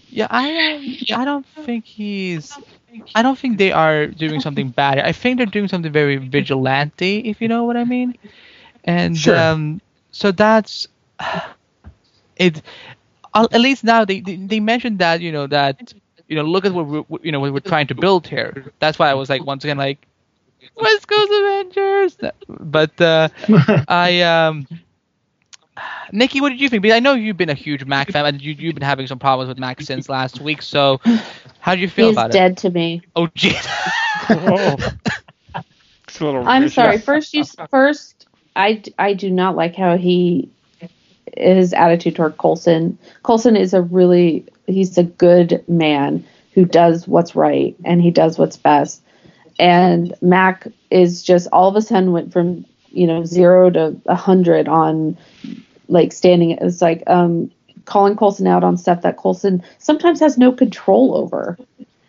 Yeah, I I don't think he's. I don't think they are doing something bad. I think they're doing something very vigilante, if you know what I mean. And sure. um, so that's it. At least now they, they they mentioned that you know that you know look at what we're you know what we're trying to build here. That's why I was like once again like West Coast Avengers. But uh, I um Nicki, what did you think? Because I know you've been a huge Mac fan, and you, have been having some problems with Mac since last week. So, how do you feel He's about it? He's dead to me. Oh, jeez. oh. I'm sorry. First, you first. I, I do not like how he his attitude toward Coulson. Coulson is a really he's a good man who does what's right and he does what's best. And Mac is just all of a sudden went from you know zero to a hundred on like standing it's like um calling Coulson out on stuff that Coulson sometimes has no control over.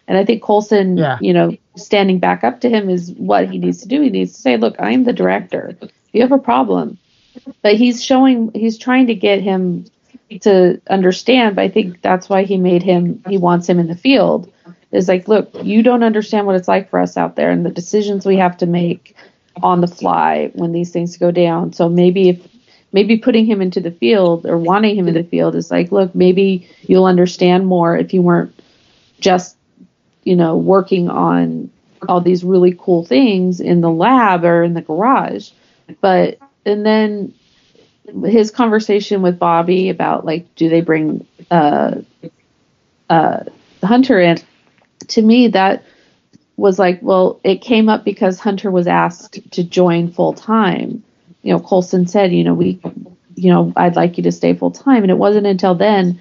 And I think Coulson, yeah. you know, standing back up to him is what he needs to do. He needs to say, "Look, I'm the director. You have a problem." But he's showing he's trying to get him to understand, but I think that's why he made him he wants him in the field. Is like, "Look, you don't understand what it's like for us out there and the decisions we have to make on the fly when these things go down. So maybe if maybe putting him into the field or wanting him in the field is like, look, maybe you'll understand more if you weren't just, you know, working on all these really cool things in the lab or in the garage. But and then his conversation with Bobby about like, do they bring uh, uh, Hunter in? To me, that was like, well, it came up because Hunter was asked to join full time. You know, Coulson said, you know, we, you know, I'd like you to stay full time, and it wasn't until then,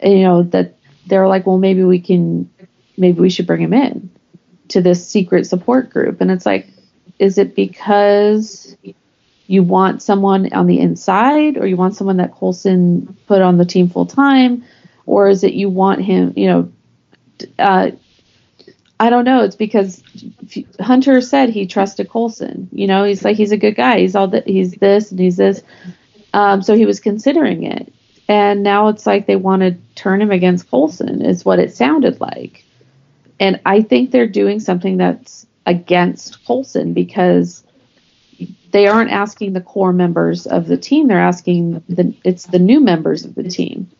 you know, that they're like, well, maybe we can, maybe we should bring him in to this secret support group, and it's like, is it because you want someone on the inside, or you want someone that Coulson put on the team full time, or is it you want him, you know, uh, I don't know. It's because Hunter said he trusted Coulson. You know, he's like he's a good guy. He's all that. He's this and he's this. Um, so he was considering it, and now it's like they want to turn him against Coulson. Is what it sounded like, and I think they're doing something that's against Coulson because they aren't asking the core members of the team. They're asking the it's the new members of the team,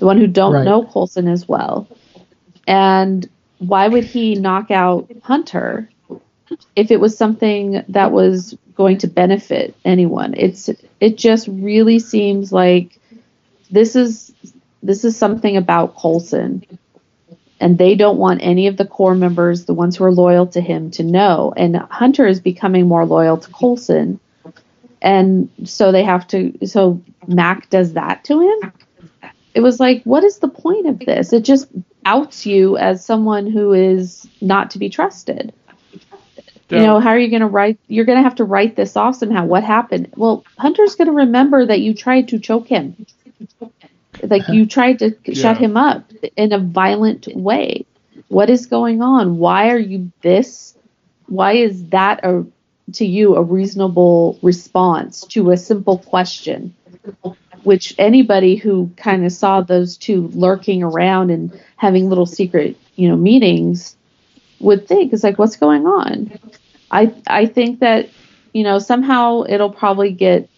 the one who don't right. know Coulson as well, and why would he knock out Hunter if it was something that was going to benefit anyone? It's it just really seems like this is this is something about Coulson. And they don't want any of the core members, the ones who are loyal to him, to know. And Hunter is becoming more loyal to Coulson. And so they have to so Mac does that to him. It was like, what is the point of this? It just outs you as someone who is not to be trusted. You know, how are you going to write? You're going to have to write this off somehow. What happened? Well, Hunter's going to remember that you tried to choke him. Like you tried to yeah. shut him up in a violent way. What is going on? Why are you this? Why is that a to you a reasonable response to a simple question? Which anybody who kind of saw those two lurking around and having little secret, you know, meetings would think is like, what's going on? I I think that you know somehow it'll probably get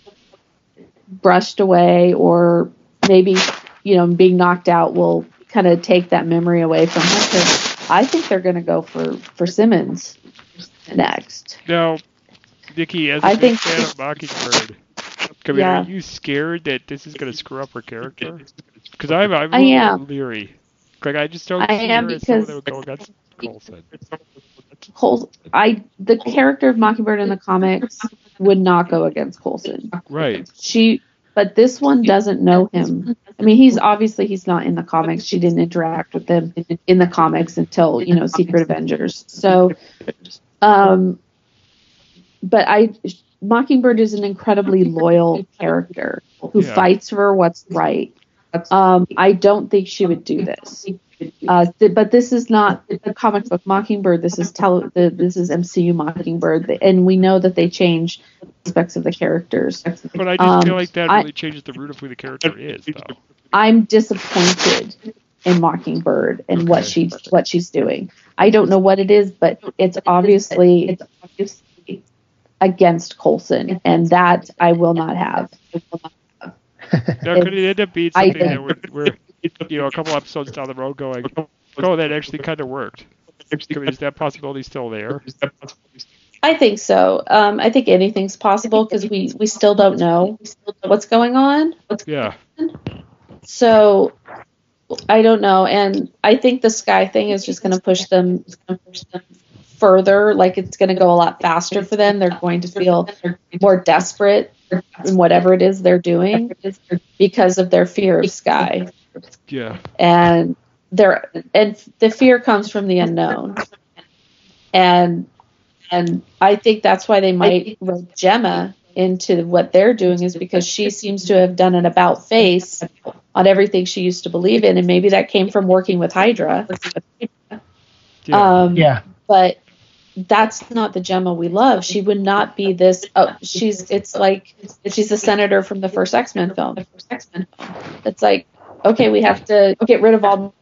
brushed away, or maybe you know being knocked out will kind of take that memory away from him. I think they're going to go for for Simmons next. Now, Nicki, as a I think- fan of Mockingbird, I mean, Yeah. are you scared that this is going to screw up her character? Because I'm, I'm a I little am. leery. Like, I just don't I see am her as someone because- that would go against Coulson. Cole, I the character of Mockingbird in the comics would not go against Coulson. Right. She, but this one doesn't know him. I mean, he's obviously he's not in the comics. She didn't interact with him in the comics until you know Secret Avengers. So, um, but I Mockingbird is an incredibly loyal character who Yeah. fights for what's right. Um, I don't think she would do this. Uh, th- but this is not the comic book Mockingbird. This is tele- the, this is MCU Mockingbird, and we know that they change aspects of the characters. But I just Um, feel like that I- really changes the root of who the character is, though. I'm disappointed in Mockingbird and what Okay. she what she's doing. I don't know what it is, but it's obviously it's obviously against Coulson, and that I will not have. Now, could it end up being I- something that we're, we're, you know, a couple episodes down the road going, oh, that actually kind of worked? Is that possibility still there? I think so. Um, I think anything's possible because we we still don't know what's going on. Yeah. So I don't know, and I think the skye thing is just going to push them further. Like it's going to go a lot faster for them. They're going to feel more desperate in whatever it is they're doing because of their fear of skye, Yeah. and their and the fear comes from the unknown, and and I think that's why they might rope Jemma into what they're doing is because she seems to have done an about face on everything she used to believe in, and maybe that came from working with Hydra. Yeah. Um, Yeah. but that's not the Jemma we love. She would not be this. Oh, she's. It's like she's a senator from the first X Men film. X Men. It's like okay, we have to get rid of all.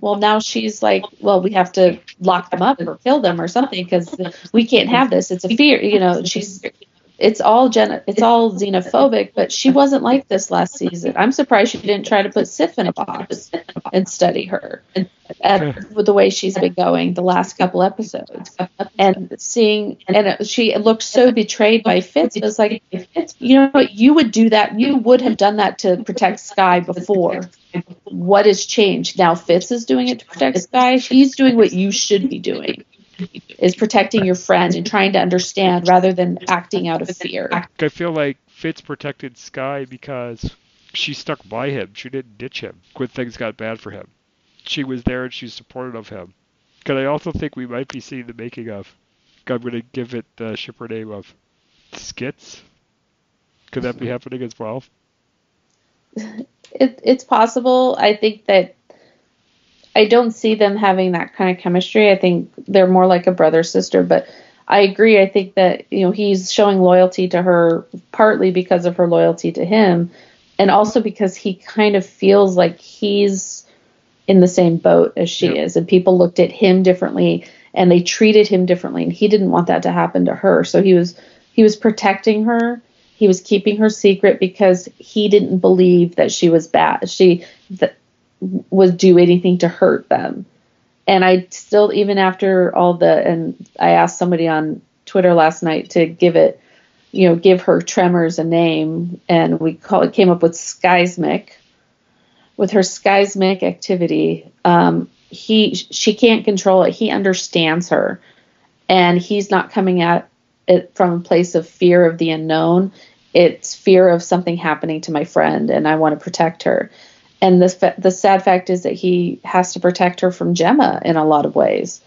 Well, now she's like, well, we have to lock them up or kill them or something because we can't have this. It's a fear, you know. She's. It's all gen. It's all xenophobic, but she wasn't like this last season. I'm surprised she didn't try to put Sif in a box and study her. And, and with the way she's been going the last couple episodes, and seeing, and it, she looked so betrayed by Fitz. It was like, Fitz, you know what? You would do that. You would have done that to protect Skye before. What has changed now? Fitz is doing it to protect Skye. He's doing what you should be doing, is protecting your friend and trying to understand rather than acting out of fear. I feel like Fitz protected Skye because she stuck by him. She didn't ditch him when things got bad for him. She was there and she's supportive of him. Because I also think we might be seeing the making of. I'm going to give it the shipper name of Skits. Could that be happening as well? It, it's possible. I think that I don't see them having that kind of chemistry. I think they're more like a brother sister. But I agree. I think that you know he's showing loyalty to her partly because of her loyalty to him, and also because he kind of feels like he's in the same boat as she is, and people looked at him differently and they treated him differently, and he didn't want that to happen to her. So he was he was protecting her. He was keeping her secret because he didn't believe that she was bad. She that would do anything to hurt them. And I still, even after all the, and I asked somebody on Twitter last night to give it, you know, give her tremors a name, and we call it came up with Skysmic. With her Skysmic activity, um, he she can't control it. He understands her, and he's not coming at it from a place of fear of the unknown. It's fear of something happening to my friend, and I want to protect her. And the the sad fact is that he has to protect her from Jemma in a lot of ways,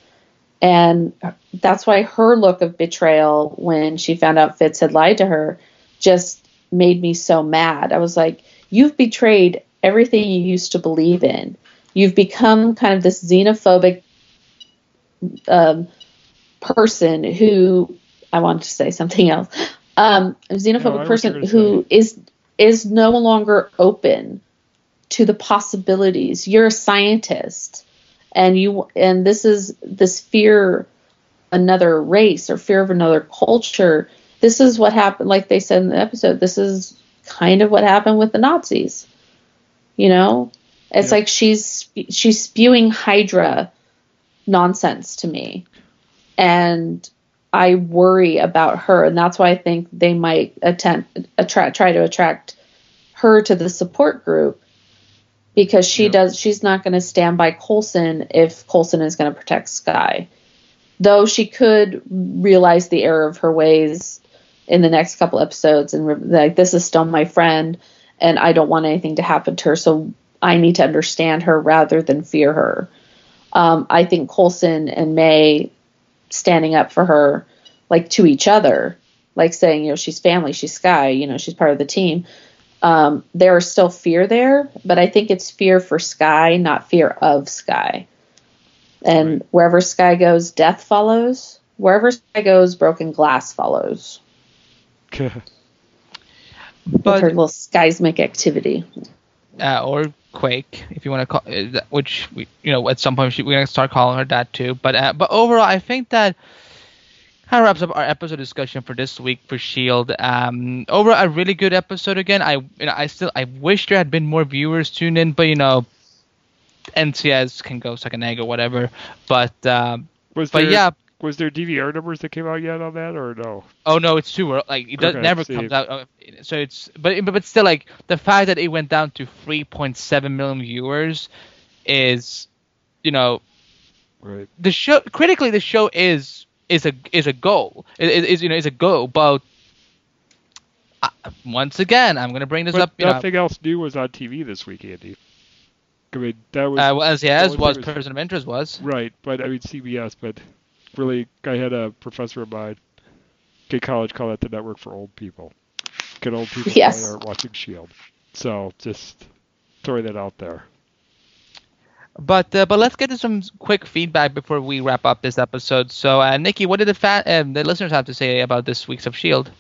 and that's why her look of betrayal when she found out Fitz had lied to her just made me so mad. I was like, "You've betrayed everything you used to believe in. You've become kind of this xenophobic um, person who I wanted to say something else. Um, a No, xenophobic know person who is is no longer open to the possibilities. You're a scientist, and you and this is this fear another race or fear of another culture. This is what happened like they said in the episode. This is kind of what happened with the Nazis. You know, it's Yeah. like she's she's spewing Hydra nonsense to me, and I worry about her, and that's why I think they might attempt attract try to attract her to the support group because she Yeah. does she's not going to stand by Coulson if Coulson is going to protect Skye. Though she could realize the error of her ways in the next couple episodes and re- like this is still my friend and I don't want anything to happen to her so I need to understand her rather than fear her. Um, I think Coulson and May standing up for her like to each other like saying you know she's family she's Skye you know she's part of the team um, there is still fear there, but I think it's fear for Skye, not fear of Skye. And Right. wherever Skye goes, death follows. Wherever Skye goes, broken glass follows. with her little seismic activity. uh, or Quake, if you want to call, uh, that- which we, you know, at some point we're gonna start calling her that too. But uh, but overall, I think that of wraps up our episode discussion for this week for Shield. Um, overall, a really good episode again. I you know I still I wish there had been more viewers tuned in, but you know, NCIS can go suck an egg or whatever. But um, Was but there, yeah, was there DVR numbers that came out yet on that, or no? Oh no, it's too early. Like it does, Okay, never see. comes out. uh, So it's but but still like the fact that it went down to 3.7 million viewers is, you know, Right. the show critically the show is is a is a goal. It is is, you know is a goal, but uh, once again I'm gonna bring this But up. You know, nothing else new was on TV this week, Andy. I mean, that was uh, well, as yeah, as was was- person of interest was. right, but I mean CBS. But really, I had a professor of mine in college call that the network for old people. Get old people yes. aren't watching Shield. So just throwing that out there. But uh, but let's get to some quick feedback before we wrap up this episode. So uh, Nicki, what did the fa- um, the listeners have to say about this week's of Shield?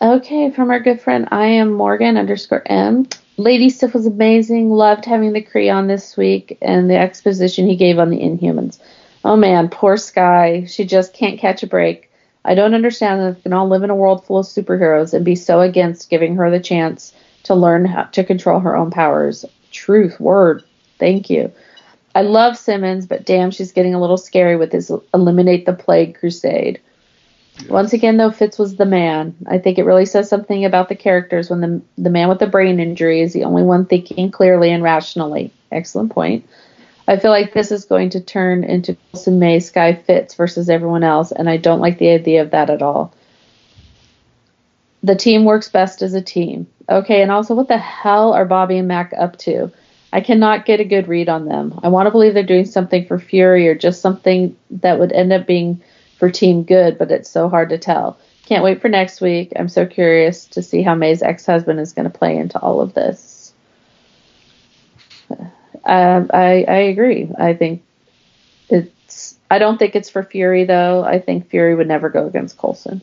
Okay, from our good friend I am Morgan underscore M. Lady Sif was amazing. Loved having the Kree on this week and the exposition he gave on the Inhumans. Oh man, poor Skye. She just can't catch a break. I don't understand that we can all live in a world full of superheroes and be so against giving her the chance to learn how to control her own powers. Truth, word. Thank you. I love Simmons, but damn, she's getting a little scary with his eliminate the plague crusade. Once again, though, Fitz was the man. I think it really says something about the characters when the the man with the brain injury is the only one thinking clearly and rationally. Excellent point. I feel like this is going to turn into Wilson May Skye Fitz versus everyone else, and I don't like the idea of that at all. The team works best as a team. Okay, and also, what the hell are Bobby and Mac up to? I cannot get a good read on them. I want to believe they're doing something for Fury or just something that would end up being for Team Good, but it's so hard to tell. Can't wait for next week. I'm so curious to see how May's ex-husband is going to play into all of this. Um, I I agree. I think it's. I don't think it's for Fury though. I think Fury would never go against Coulson.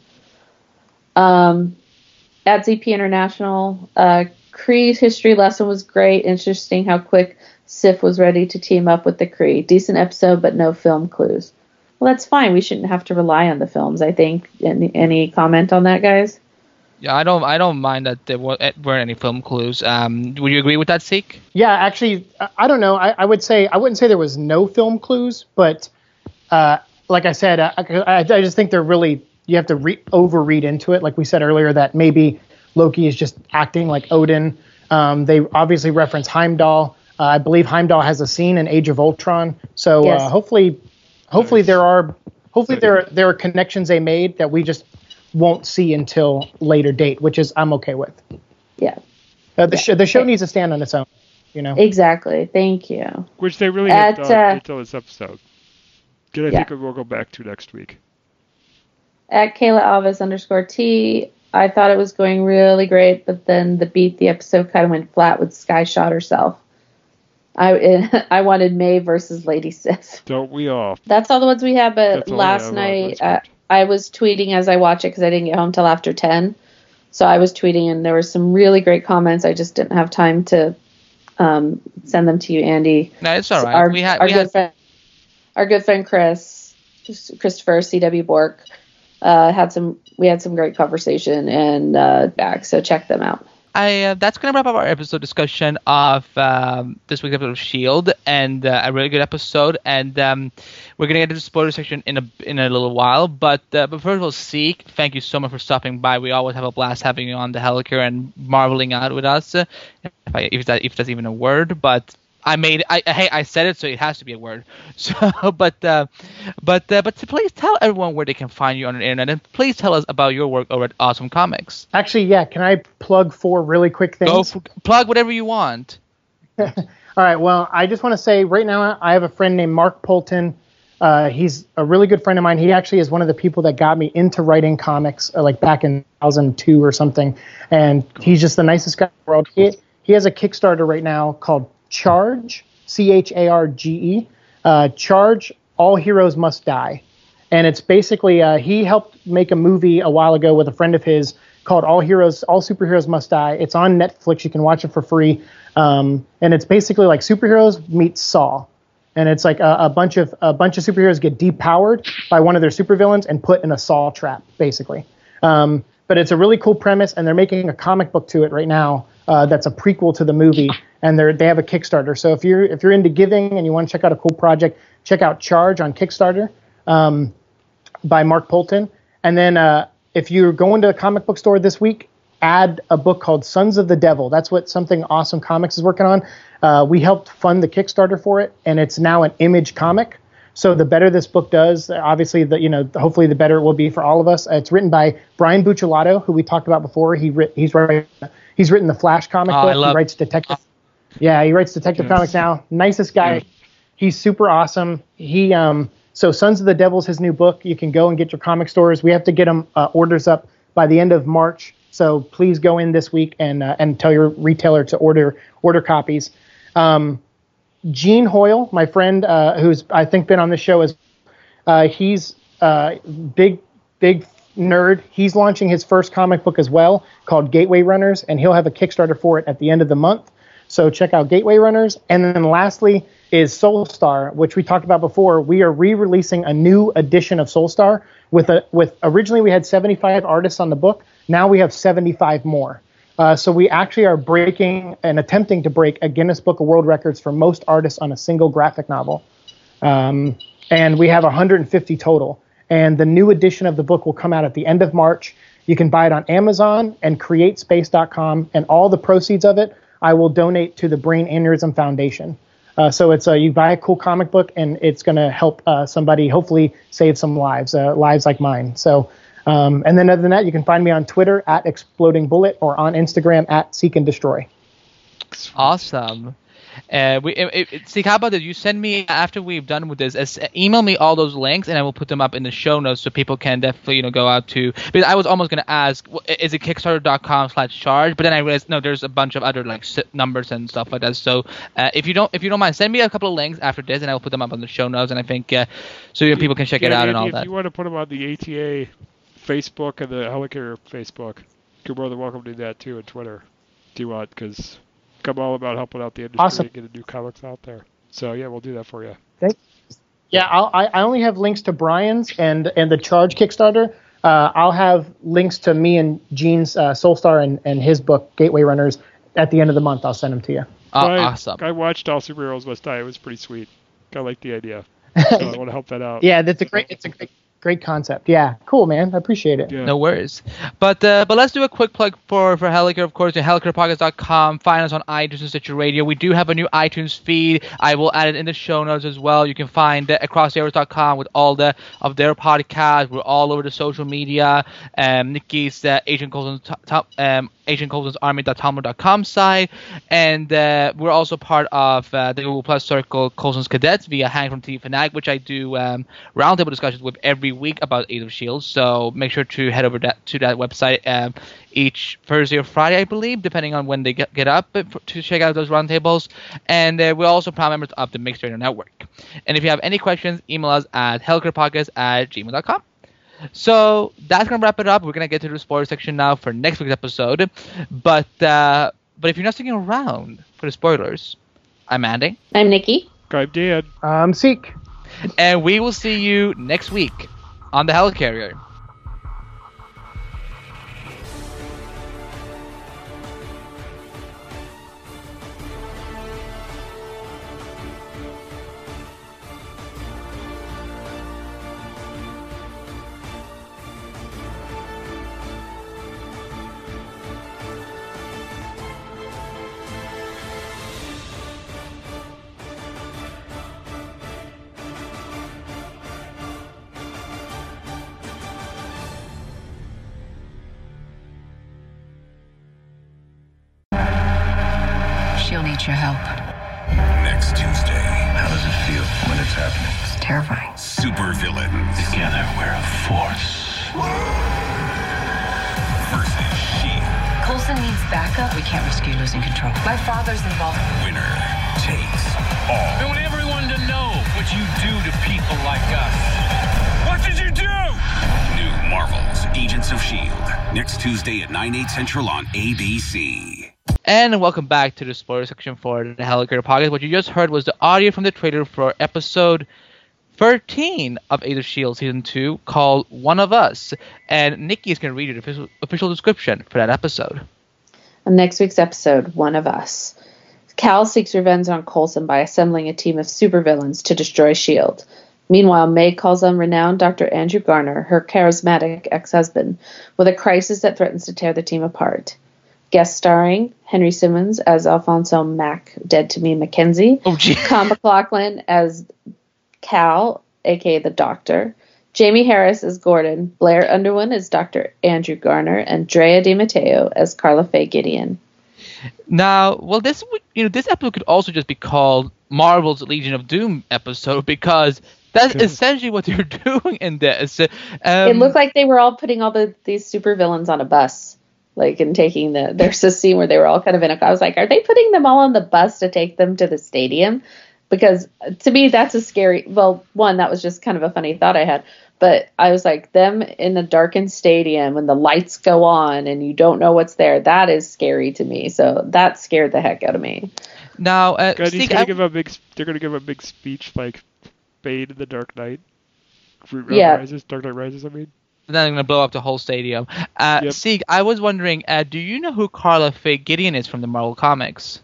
Um, at ZP International, uh, Kree's history lesson was great. Interesting how quick Sif was ready to team up with the Kree. Decent episode, but no film clues. Well, that's fine. We shouldn't have to rely on the films. I think. Any, any comment on that, guys? Yeah, I don't I don't mind that there eh, weren't any film clues. Um, would you agree with that, Siike? Yeah, actually, I, I don't know. I, I would say I wouldn't say there was no film clues, but uh, like I said, I, I, I just think they're really you have to re- overread into it. Like we said earlier, that maybe Loki is just acting like Odin. Um, they obviously reference Heimdall. Uh, I believe Heimdall has a scene in Age of Ultron. So Yes. uh, hopefully, hopefully Nice. there are hopefully there are, there are connections they made that we just won't see until later date, which is I'm okay with. Yeah, Uh, the, Yeah. show the show needs to stand on its own. You know. exactly. Thank you. Which they really At, had done uh, until this episode. Good, I Yeah. think we'll go back to next week. At Kayla Alves underscore T, I thought it was going really great, but then the beat, the episode kind of went flat with Skye shot herself. I I wanted May versus Lady Sif. Don't we all? That's all the ones we have. But That's last have, uh, night, uh. I was tweeting as I watch it because I didn't get home till after ten. So I was tweeting, and there were some really great comments. I just didn't have time to um, send them to you, Andy. No, it's all right. Our, we had our we good had friend our good friend Chris, Christopher C.W. Bork, uh, had some. We had some great conversation and uh, back. So check them out. I, uh, that's going to wrap up our episode discussion of um, this week's episode of Shield, and uh, a really good episode. And um, we're going to get into the spoiler section in a in a little while. But uh, but first of all, Siike, thank you so much for stopping by. We always have a blast having you on the Helicarrier and marveling out with us. if, I, if that if that's even a word, but I made I hey I said it so it has to be a word. So but uh, but uh, but please tell everyone where they can find you on the internet and please tell us about your work over at OSSM Comics. Actually, yeah, can I plug four really quick things? Go for, plug whatever you want. All right. Well, I just want to say right now I have a friend named Mark Polton. Uh, he's a really good friend of mine. He actually is one of the people that got me into writing comics, uh, like back in 2002 or something. And he's just the nicest guy in the world. He, he has a Kickstarter right now called Charge, C H A R G E, uh, Charge, All Heroes Must Die. And it's basically, uh, he helped make a movie a while ago with a friend of his called All Heroes, All Superheroes Must Die. It's on Netflix. You can watch it for free. Um, and it's basically like superheroes meets Saw. And it's like a, a, bunch of a bunch of superheroes get depowered by one of their supervillains and put in a Saw trap, basically. Um, but it's a really cool premise, and they're making a comic book to it right now uh, that's a prequel to the movie, and they they have a Kickstarter. So if you're if you're into giving and you want to check out a cool project, check out Charge on Kickstarter um, by Mark Polton. And then uh, if you're going to a comic book store this week, add a book called Sons of the Devil. That's what something awesome comics is working on. Uh, we helped fund the Kickstarter for it, and it's now an image comic. So the better this book does, obviously, the you know, hopefully the better it will be for all of us. It's written by Brian Buccellato, who we talked about before. He he's writing He's written the Flash comic oh, book. Love- he writes detective. Yeah, he writes detective comics now. Nicest guy. He's super awesome. He um so Sons of the Devil's his new book. You can go and get your comic stores. We have to get them uh, orders up by the end of March. So please go in this week and uh, and tell your retailer to order order copies. Um, Gene Hoyle, my friend, uh, who's I think been on the show, is uh, he's uh, big big nerd. He's launching his first comic book as well called Gateway Runners, and he'll have a Kickstarter for it at the end of the month. So check out Gateway Runners. And then lastly is Soulstar, which we talked about before. We are re-releasing a new edition of Soulstar with a with originally we had 75 artists on the book. Now we have 75 more. Uh, so we actually are breaking and attempting to break a Guinness Book of World Records for most artists on a single graphic novel. Um, and we have 150 total and the new edition of the book will come out at the end of March. You can buy it on Amazon and createspace.com, and all the proceeds of it I will donate to the Brain Aneurysm Foundation. Uh, so it's uh, you buy a cool comic book, and it's going to help uh, somebody hopefully save some lives, uh, lives like mine. So, um, and then other than that, you can find me on Twitter at Exploding Bullet or on Instagram at Seek and Destroy. Awesome. Uh, we, it, it, see, how about this? You send me after we've done with this. As, email me all those links, and I will put them up in the show notes so people can definitely you know go out to. Because I was almost gonna ask, is it Kickstarter.com/charge? But then I realized no, there's a bunch of other like numbers and stuff like that. So uh, if you don't if you don't mind, send me a couple of links after this, and I will put them up on the show notes. And I think uh, so you know, people can check yeah, it out and, and all if that. If you want to put them on the ATA Facebook and the Helicarrier Facebook, you're more than welcome to do that too, and Twitter. Do you want? Because I'm all about helping out the industry awesome. and getting new comics out there. So yeah, we'll do that for you. Thanks. Yeah, I'll, i I only have links to Brian's and and the Charge Kickstarter. Uh, I'll have links to me and Gene's uh, Soulstar and, and his book Gateway Runners at the end of the month. I'll send them to you. Uh, I, awesome. I watched All Superheroes Must Die. It was pretty sweet. I like the idea. So I want to help that out. Yeah, that's a great. It's a great great concept. Yeah, cool, man. I appreciate it. Yeah. No worries. But uh, but let's do a quick plug for for Helicarrier, of course, at helicarrierpodcast.com. Find us on iTunes and Stitcher Radio. We do have a new iTunes feed. I will add it in the show notes as well. You can find it acrossthehours.com with all the of their podcasts. We're all over the social media. Um, Nicki's uh, Agent Coulson's top, um, Agent Coulson's Army.tumblr.com site, and uh, we're also part of uh, the Google Plus Circle Coulson's Cadets via Hang from TV Fanatic, which I do um, roundtable discussions with every week about Age of Shields. So make sure to head over that, to that website um, each Thursday or Friday, I believe, depending on when they get, get up to check out those roundtables. And uh, we're also proud members of the Mixed Radio Network. And if you have any questions, email us at helicarrierpodcast at gmail.com. So that's gonna wrap it up. We're gonna get to the spoiler section now for next week's episode. But uh, but if you're not sticking around for the spoilers, I'm Andy. I'm Nicki. I'm Dan. I'm Siike. and we will see you next week on the Helicarrier. Need your help. Next Tuesday, How does it feel when it's happening? It's terrifying. super villains Together, we're a force. versus Shield. Coulson needs backup. We can't risk you losing control. My father's involved. Winner takes all. I want everyone to know what you do to people like us. What did you do? New Marvels Agents of S.H.I.E.L.D. Next Tuesday at 9, 8 central on ABC. And welcome back to the spoiler section for the Helicarrier podcast. What you just heard was the audio from the trailer for episode 13 of Age of S.H.I.E.L.D. Season 2 called One of Us. And Nicki is going to read you the official, official description for that episode. On next week's episode, One of Us. Cal seeks revenge on Coulson by assembling a team of supervillains to destroy S.H.I.E.L.D. Meanwhile, May calls on renowned Dr. Andrew Garner, her charismatic ex husband, with a crisis that threatens to tear the team apart. Guest starring Henry Simmons as Alfonso Mack, dead to me Mackenzie, Oh, gee. Tom MacLachlan as Cal, aka the Doctor, Jamie Harris as Gordon, Blair Underwood as Dr. Andrew Garner, and Drea de Matteo as Karla Faye Gideon. Now, well, this would, you know this episode could also just be called Marvel's Legion of Doom episode because that's essentially what they're doing in this. Um, it looked like they were all putting all the these supervillains on a bus, like and taking the. There's a scene where they were all kind of in a. I was like, are they putting them all on the bus to take them to the stadium? Because to me, that's a scary. Well, one that was just kind of a funny thought I had, but I was like, them in a darkened stadium when the lights go on and you don't know what's there. That is scary to me. So that scared the heck out of me. now, uh, God, he's Steve, gonna I- give a big. They're gonna give a big speech like Bane in the Dark Knight. R- Yeah. Rises, Dark Knight Rises. I mean, then I'm gonna blow up the whole stadium. Uh, Yep. Siike, I was wondering, uh, do you know who Karla Faye Gideon is from the Marvel comics?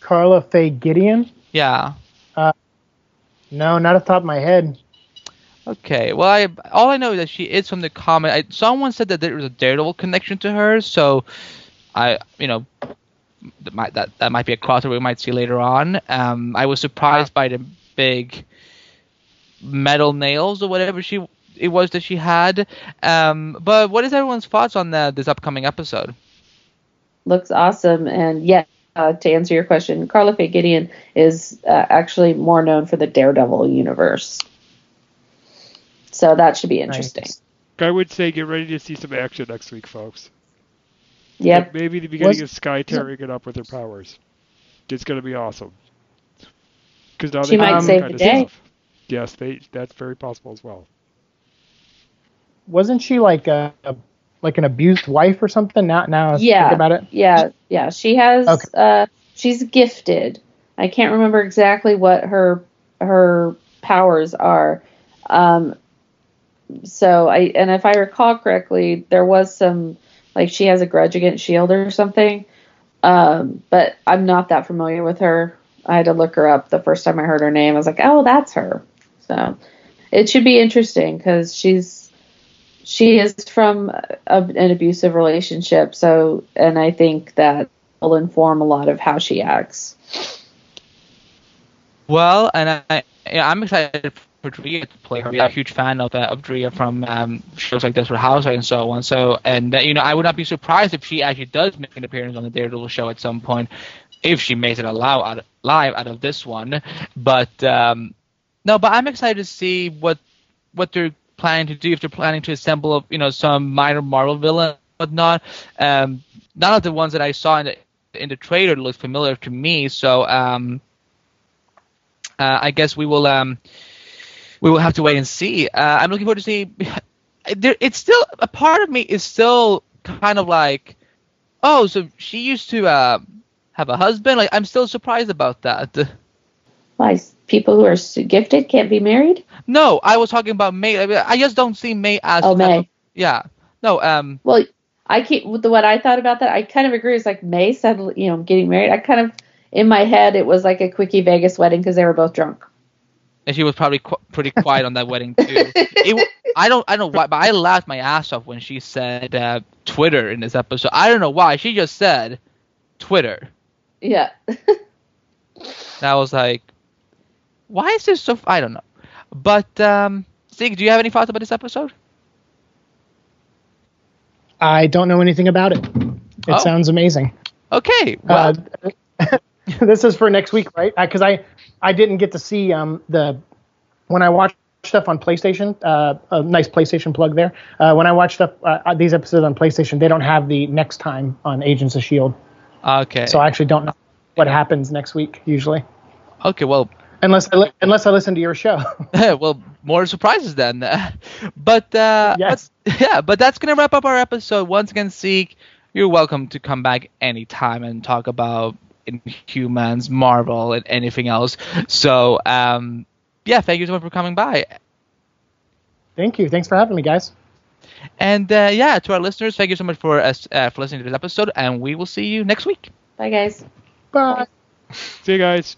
Karla Faye Gideon? Yeah. Uh, No, not off the top of my head. Okay. Well, I all I know is that she is from the comic. I, someone said that there was a Daredevil connection to her, so I, you know, that might that, that might be a crossover we might see later on. Um, I was surprised by the big metal nails or whatever she it was that she had. Um, but what is everyone's thoughts on the, this upcoming episode? looks awesome. And yeah, uh, to answer your question, Karla Faye Gideon is uh, actually more known for the Daredevil universe. So that should be interesting. Nice. I would say get ready to see some action next week, folks. Yep. Maybe the beginning Was- of Skye tearing it up with her powers. It's gonna be awesome. Because now She they might save the day. stuff. Yes, they. That's very possible as well. Wasn't she like a, a like an abused wife or something? Now, now Yeah. about it. Yeah. Yeah. She has. Okay. Uh, she's gifted. I can't remember exactly what her her powers are. Um, so I and if I recall correctly, there was some like she has a grudge against Shield or something. Um, but I'm not that familiar with her. I had to look her up the first time I heard her name. I was like, oh, that's her. So it should be interesting because she's she is from a, an abusive relationship. So and I think that will inform a lot of how she acts. Well, and I, I'm excited for Drea to play her. I'm a huge fan of uh, of Drea from um, shows like Desperate Housewives and so on. So, and uh, you know, I would not be surprised if she actually does make an appearance on the Daredevil show at some point, if she makes it alive out live out of this one. But um, no, but I'm excited to see what what they're planning to do. If they're planning to assemble, you know, some minor Marvel villain, whatnot. Um, none of the ones that I saw in the in the trailer look familiar to me. So. Um, uh, I guess we will um, we will have to wait and see. Uh, I'm looking forward to see. There, it's still a part of me is still kind of like, oh, so she used to uh, have a husband. Like I'm still surprised about that. Why people who are gifted can't be married? No, I was talking about May. I mean, I just don't see May as. Oh, May. of- yeah. No. Um. Well, I keep what I thought about that. I kind of agree. It's like May said, you know, getting married. I kind of in my head it was like a quickie Vegas wedding because they were both drunk. And she was probably qu- pretty quiet on that wedding too. It, I don't. I don't know why, but I laughed my ass off when she said uh, Twitter in this episode. I don't know why. She just said Twitter. Yeah. And I was like, why is this so? I don't know. But um, Siike, do you have any thoughts about this episode? I don't know anything about it. It Oh. sounds amazing. Okay. Well, Uh, this is for next week, right? Because I I didn't get to see um the when I watched stuff on PlayStation. Uh, a nice PlayStation plug there. Uh, when I watch stuff uh, these episodes on PlayStation, they don't have the next time on Agents of Shield, okay. so I actually don't know what happens next week usually, okay. Well, unless I li- unless I listen to your show. well, more surprises then. but uh, Yes. but, yeah, but that's gonna wrap up our episode. Once again, Siike, you're welcome to come back anytime and talk about Inhumans, Marvel, and anything else. So, um, yeah, thank you so much for coming by. Thank you. Thanks for having me, guys. And uh, yeah, to our listeners, thank you so much for us uh, for listening to this episode, and we will see you next week. Bye, guys. Bye. See you guys.